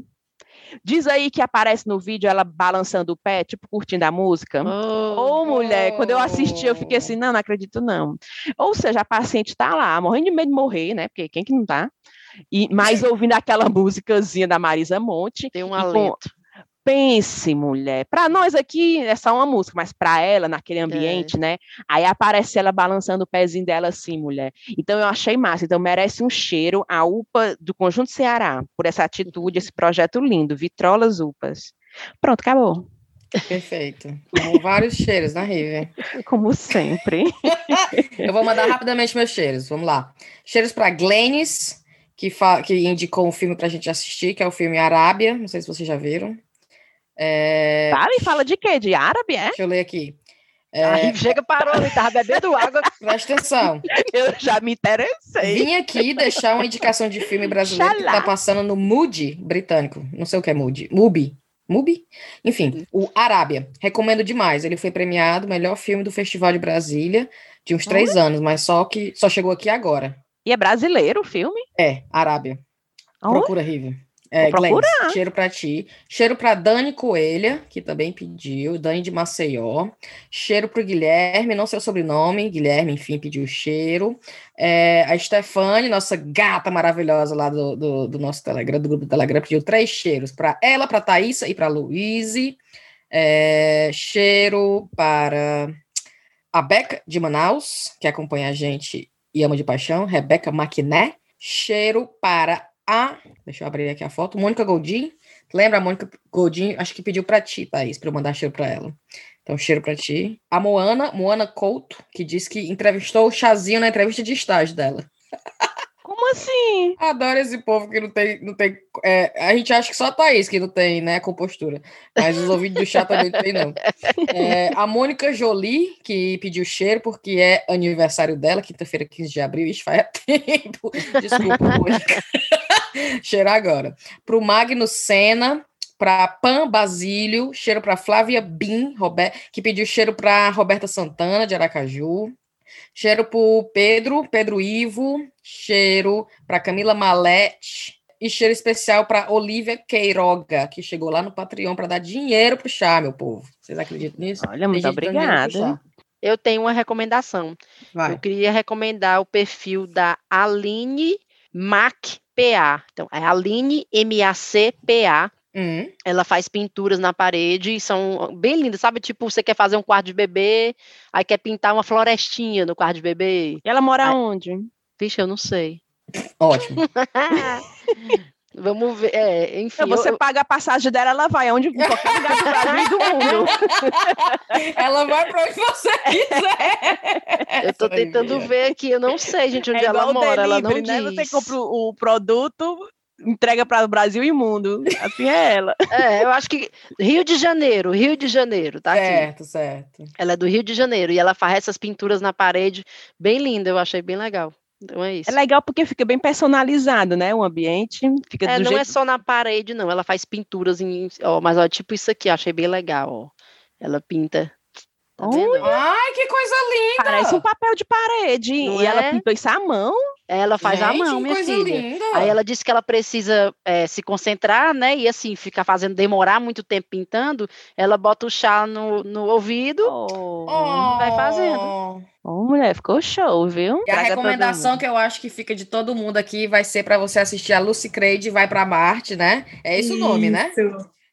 Diz aí que aparece no vídeo ela balançando o pé, tipo curtindo a música. Oh, Ou oh, mulher, quando eu assisti, eu fiquei assim, não, não acredito não. Ou seja, a paciente está lá, morrendo de medo de morrer, né? Porque quem que não tá? E mais ouvindo aquela músicazinha da Marisa Monte. Tem um alento. Com, Pense, mulher. Para nós aqui é só uma música, mas para ela, naquele ambiente, é. né? Aí aparece ela balançando o pezinho dela assim, mulher. Então eu achei massa. Então merece um cheiro a UPA do Conjunto Ceará por essa atitude, esse projeto lindo. Vitrolas UPAs. Pronto, acabou. Perfeito. Com vários cheiros na Rive. Como sempre. eu vou mandar rapidamente meus cheiros. Vamos lá. Cheiros para Glennis, que, que indicou um filme para a gente assistir, que é o filme Arábia. Não sei se vocês já viram. É... Tá, me fala de quê? De árabe, é? Deixa eu ler aqui. É... Aí chega, parou, ele tava bebendo água. Presta atenção. Eu já me interessei. Vim aqui deixar uma indicação de filme brasileiro Xalá. que tá passando no Mubi britânico. Não sei o que é Mubi. Mubi. Mubi? Enfim, o Arábia. Recomendo demais. Ele foi premiado melhor filme do Festival de Brasília de uns três anos, mas só que só chegou aqui agora. E é brasileiro o filme? É, Arábia. Procura, Rive. É, Glenn, cheiro para ti. Cheiro para Dani Coelha, que também pediu. Dani de Maceió. Cheiro para o Guilherme, não sei o sobrenome. Guilherme, enfim, pediu cheiro. É, a Stefane, nossa gata maravilhosa lá do, do, do, nosso Telegram, do grupo do Telegram, pediu três cheiros. Para ela, para Thaisa e para Luíse. É, cheiro para a Beca de Manaus, que acompanha a gente e ama de paixão. Rebeca Maquiné. Cheiro para a. Deixa eu abrir aqui a foto. Mônica Goldin. Lembra a Mônica Goldin? Acho que pediu para ti, Thaís, para eu mandar cheiro para ela. Então, cheiro para ti. A Moana, Moana Couto, que disse que entrevistou o Chazinho na entrevista de estágio dela. Como assim? Adoro esse povo que não tem. Não tem é, a gente acha que só a Thaís que não tem, né, compostura. Mas os ouvidos do chá também não tem, não. É, a Mônica Jolie, que pediu cheiro porque é aniversário dela, quinta-feira, 15 de abril. Isso faz tempo. Desculpa, Mônica. Cheirar agora. Para o Magno Senna, para Pan Basílio, cheiro para Flávia Bin, que pediu cheiro para Roberta Santana, de Aracaju. Cheiro para Pedro, Pedro Ivo, cheiro para Camila Malete, e cheiro especial para Olivia Queiroga, que chegou lá no Patreon para dar dinheiro pro chá, meu povo. Vocês acreditam nisso? Olha, muito obrigada. Eu tenho uma recomendação. Vai. Eu queria recomendar o perfil da Aline Mac PA. Então, é Aline M-A-C-P-A. Uhum. Ela faz pinturas na parede e são bem lindas, sabe? Tipo, você quer fazer um quarto de bebê, aí quer pintar uma florestinha no quarto de bebê. E ela mora aí... onde? Vixe, eu não sei. Ótimo. Vamos ver. É, enfim. Então, você eu... paga a passagem dela, ela vai aonde qualquer lugar do Brasil e do mundo. ela vai para onde você quiser. Eu tô tentando ver aqui, eu não sei, gente, onde é ela mora. Delivery, ela não né? diz. Você compra o produto, entrega para o Brasil e mundo. Assim é ela. É, eu acho que Rio de Janeiro, Rio de Janeiro, tá certo, aqui. Certo, certo. Ela é do Rio de Janeiro e ela faz essas pinturas na parede bem linda, eu achei bem legal. Então é isso. É legal porque fica bem personalizado, né? O ambiente. Fica é, não jeito... é só na parede, não. Ela faz pinturas em. Ó, mas ó, tipo isso aqui, achei bem legal, ó. Ela pinta. Tá Ai, que coisa linda! Parece um papel de parede. Não e é? ela pintou isso à mão. Ela faz Gente, à mão, minha filha. Linda. Aí ela disse que ela precisa é, se concentrar, né? E assim, ficar fazendo, demorar muito tempo pintando. Ela bota o chá no, no ouvido oh. e vai fazendo. Oh, mulher, ficou show, viu? E a recomendação que eu acho que fica de todo mundo aqui vai ser para você assistir a Lucy Creed Vai para Marte, né? É esse Isso. o nome, né?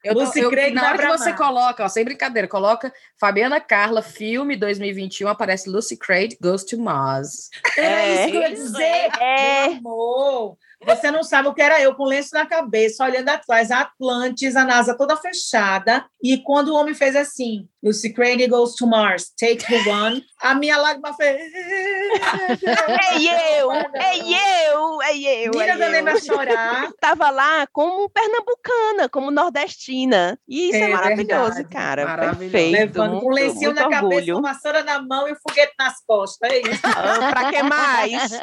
Eu, Lucy eu, Creed na hora que você coloca, ó, sem brincadeira, coloca Fabiana Carla, filme 2021, aparece Lucy Creed Goes to Mars. É, é isso que eu ia dizer, é. meu amor. Você não sabe o que era eu com lenço na cabeça, olhando atrás, a Atlantis, a NASA toda fechada. E quando o homem fez assim, Lucy Crane goes to Mars, take the one, a minha lágrima fez. É eu, é eu, é eu. Mira é lembra chorar. Tava lá como pernambucana, como nordestina. E isso é, é maravilhoso, verdade. cara. Maravilhoso. Perfeito. Levando com lencinho na orgulho. cabeça, uma vassoura na mão e um foguete nas costas. É isso. Ah, pra que mais?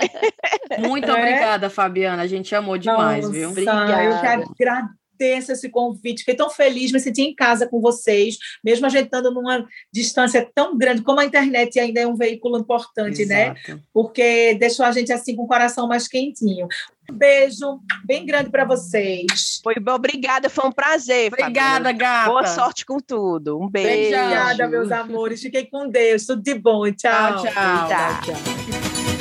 Muito é? obrigada, Fabiana gente amou demais, Nossa, viu? Obrigada. Eu que agradeço esse convite. Fiquei tão feliz, me senti em casa com vocês, mesmo a gente estando numa distância tão grande, como a internet ainda é um veículo importante, né? Exato. né? Porque deixou a gente assim com o coração mais quentinho. Um beijo bem grande para vocês. Foi obrigada, foi um prazer. Obrigada, gata. Boa sorte com tudo. Um beijo. Obrigada, meus amores. Fiquei com Deus. Tudo de bom. Tchau. tchau. tchau. tchau.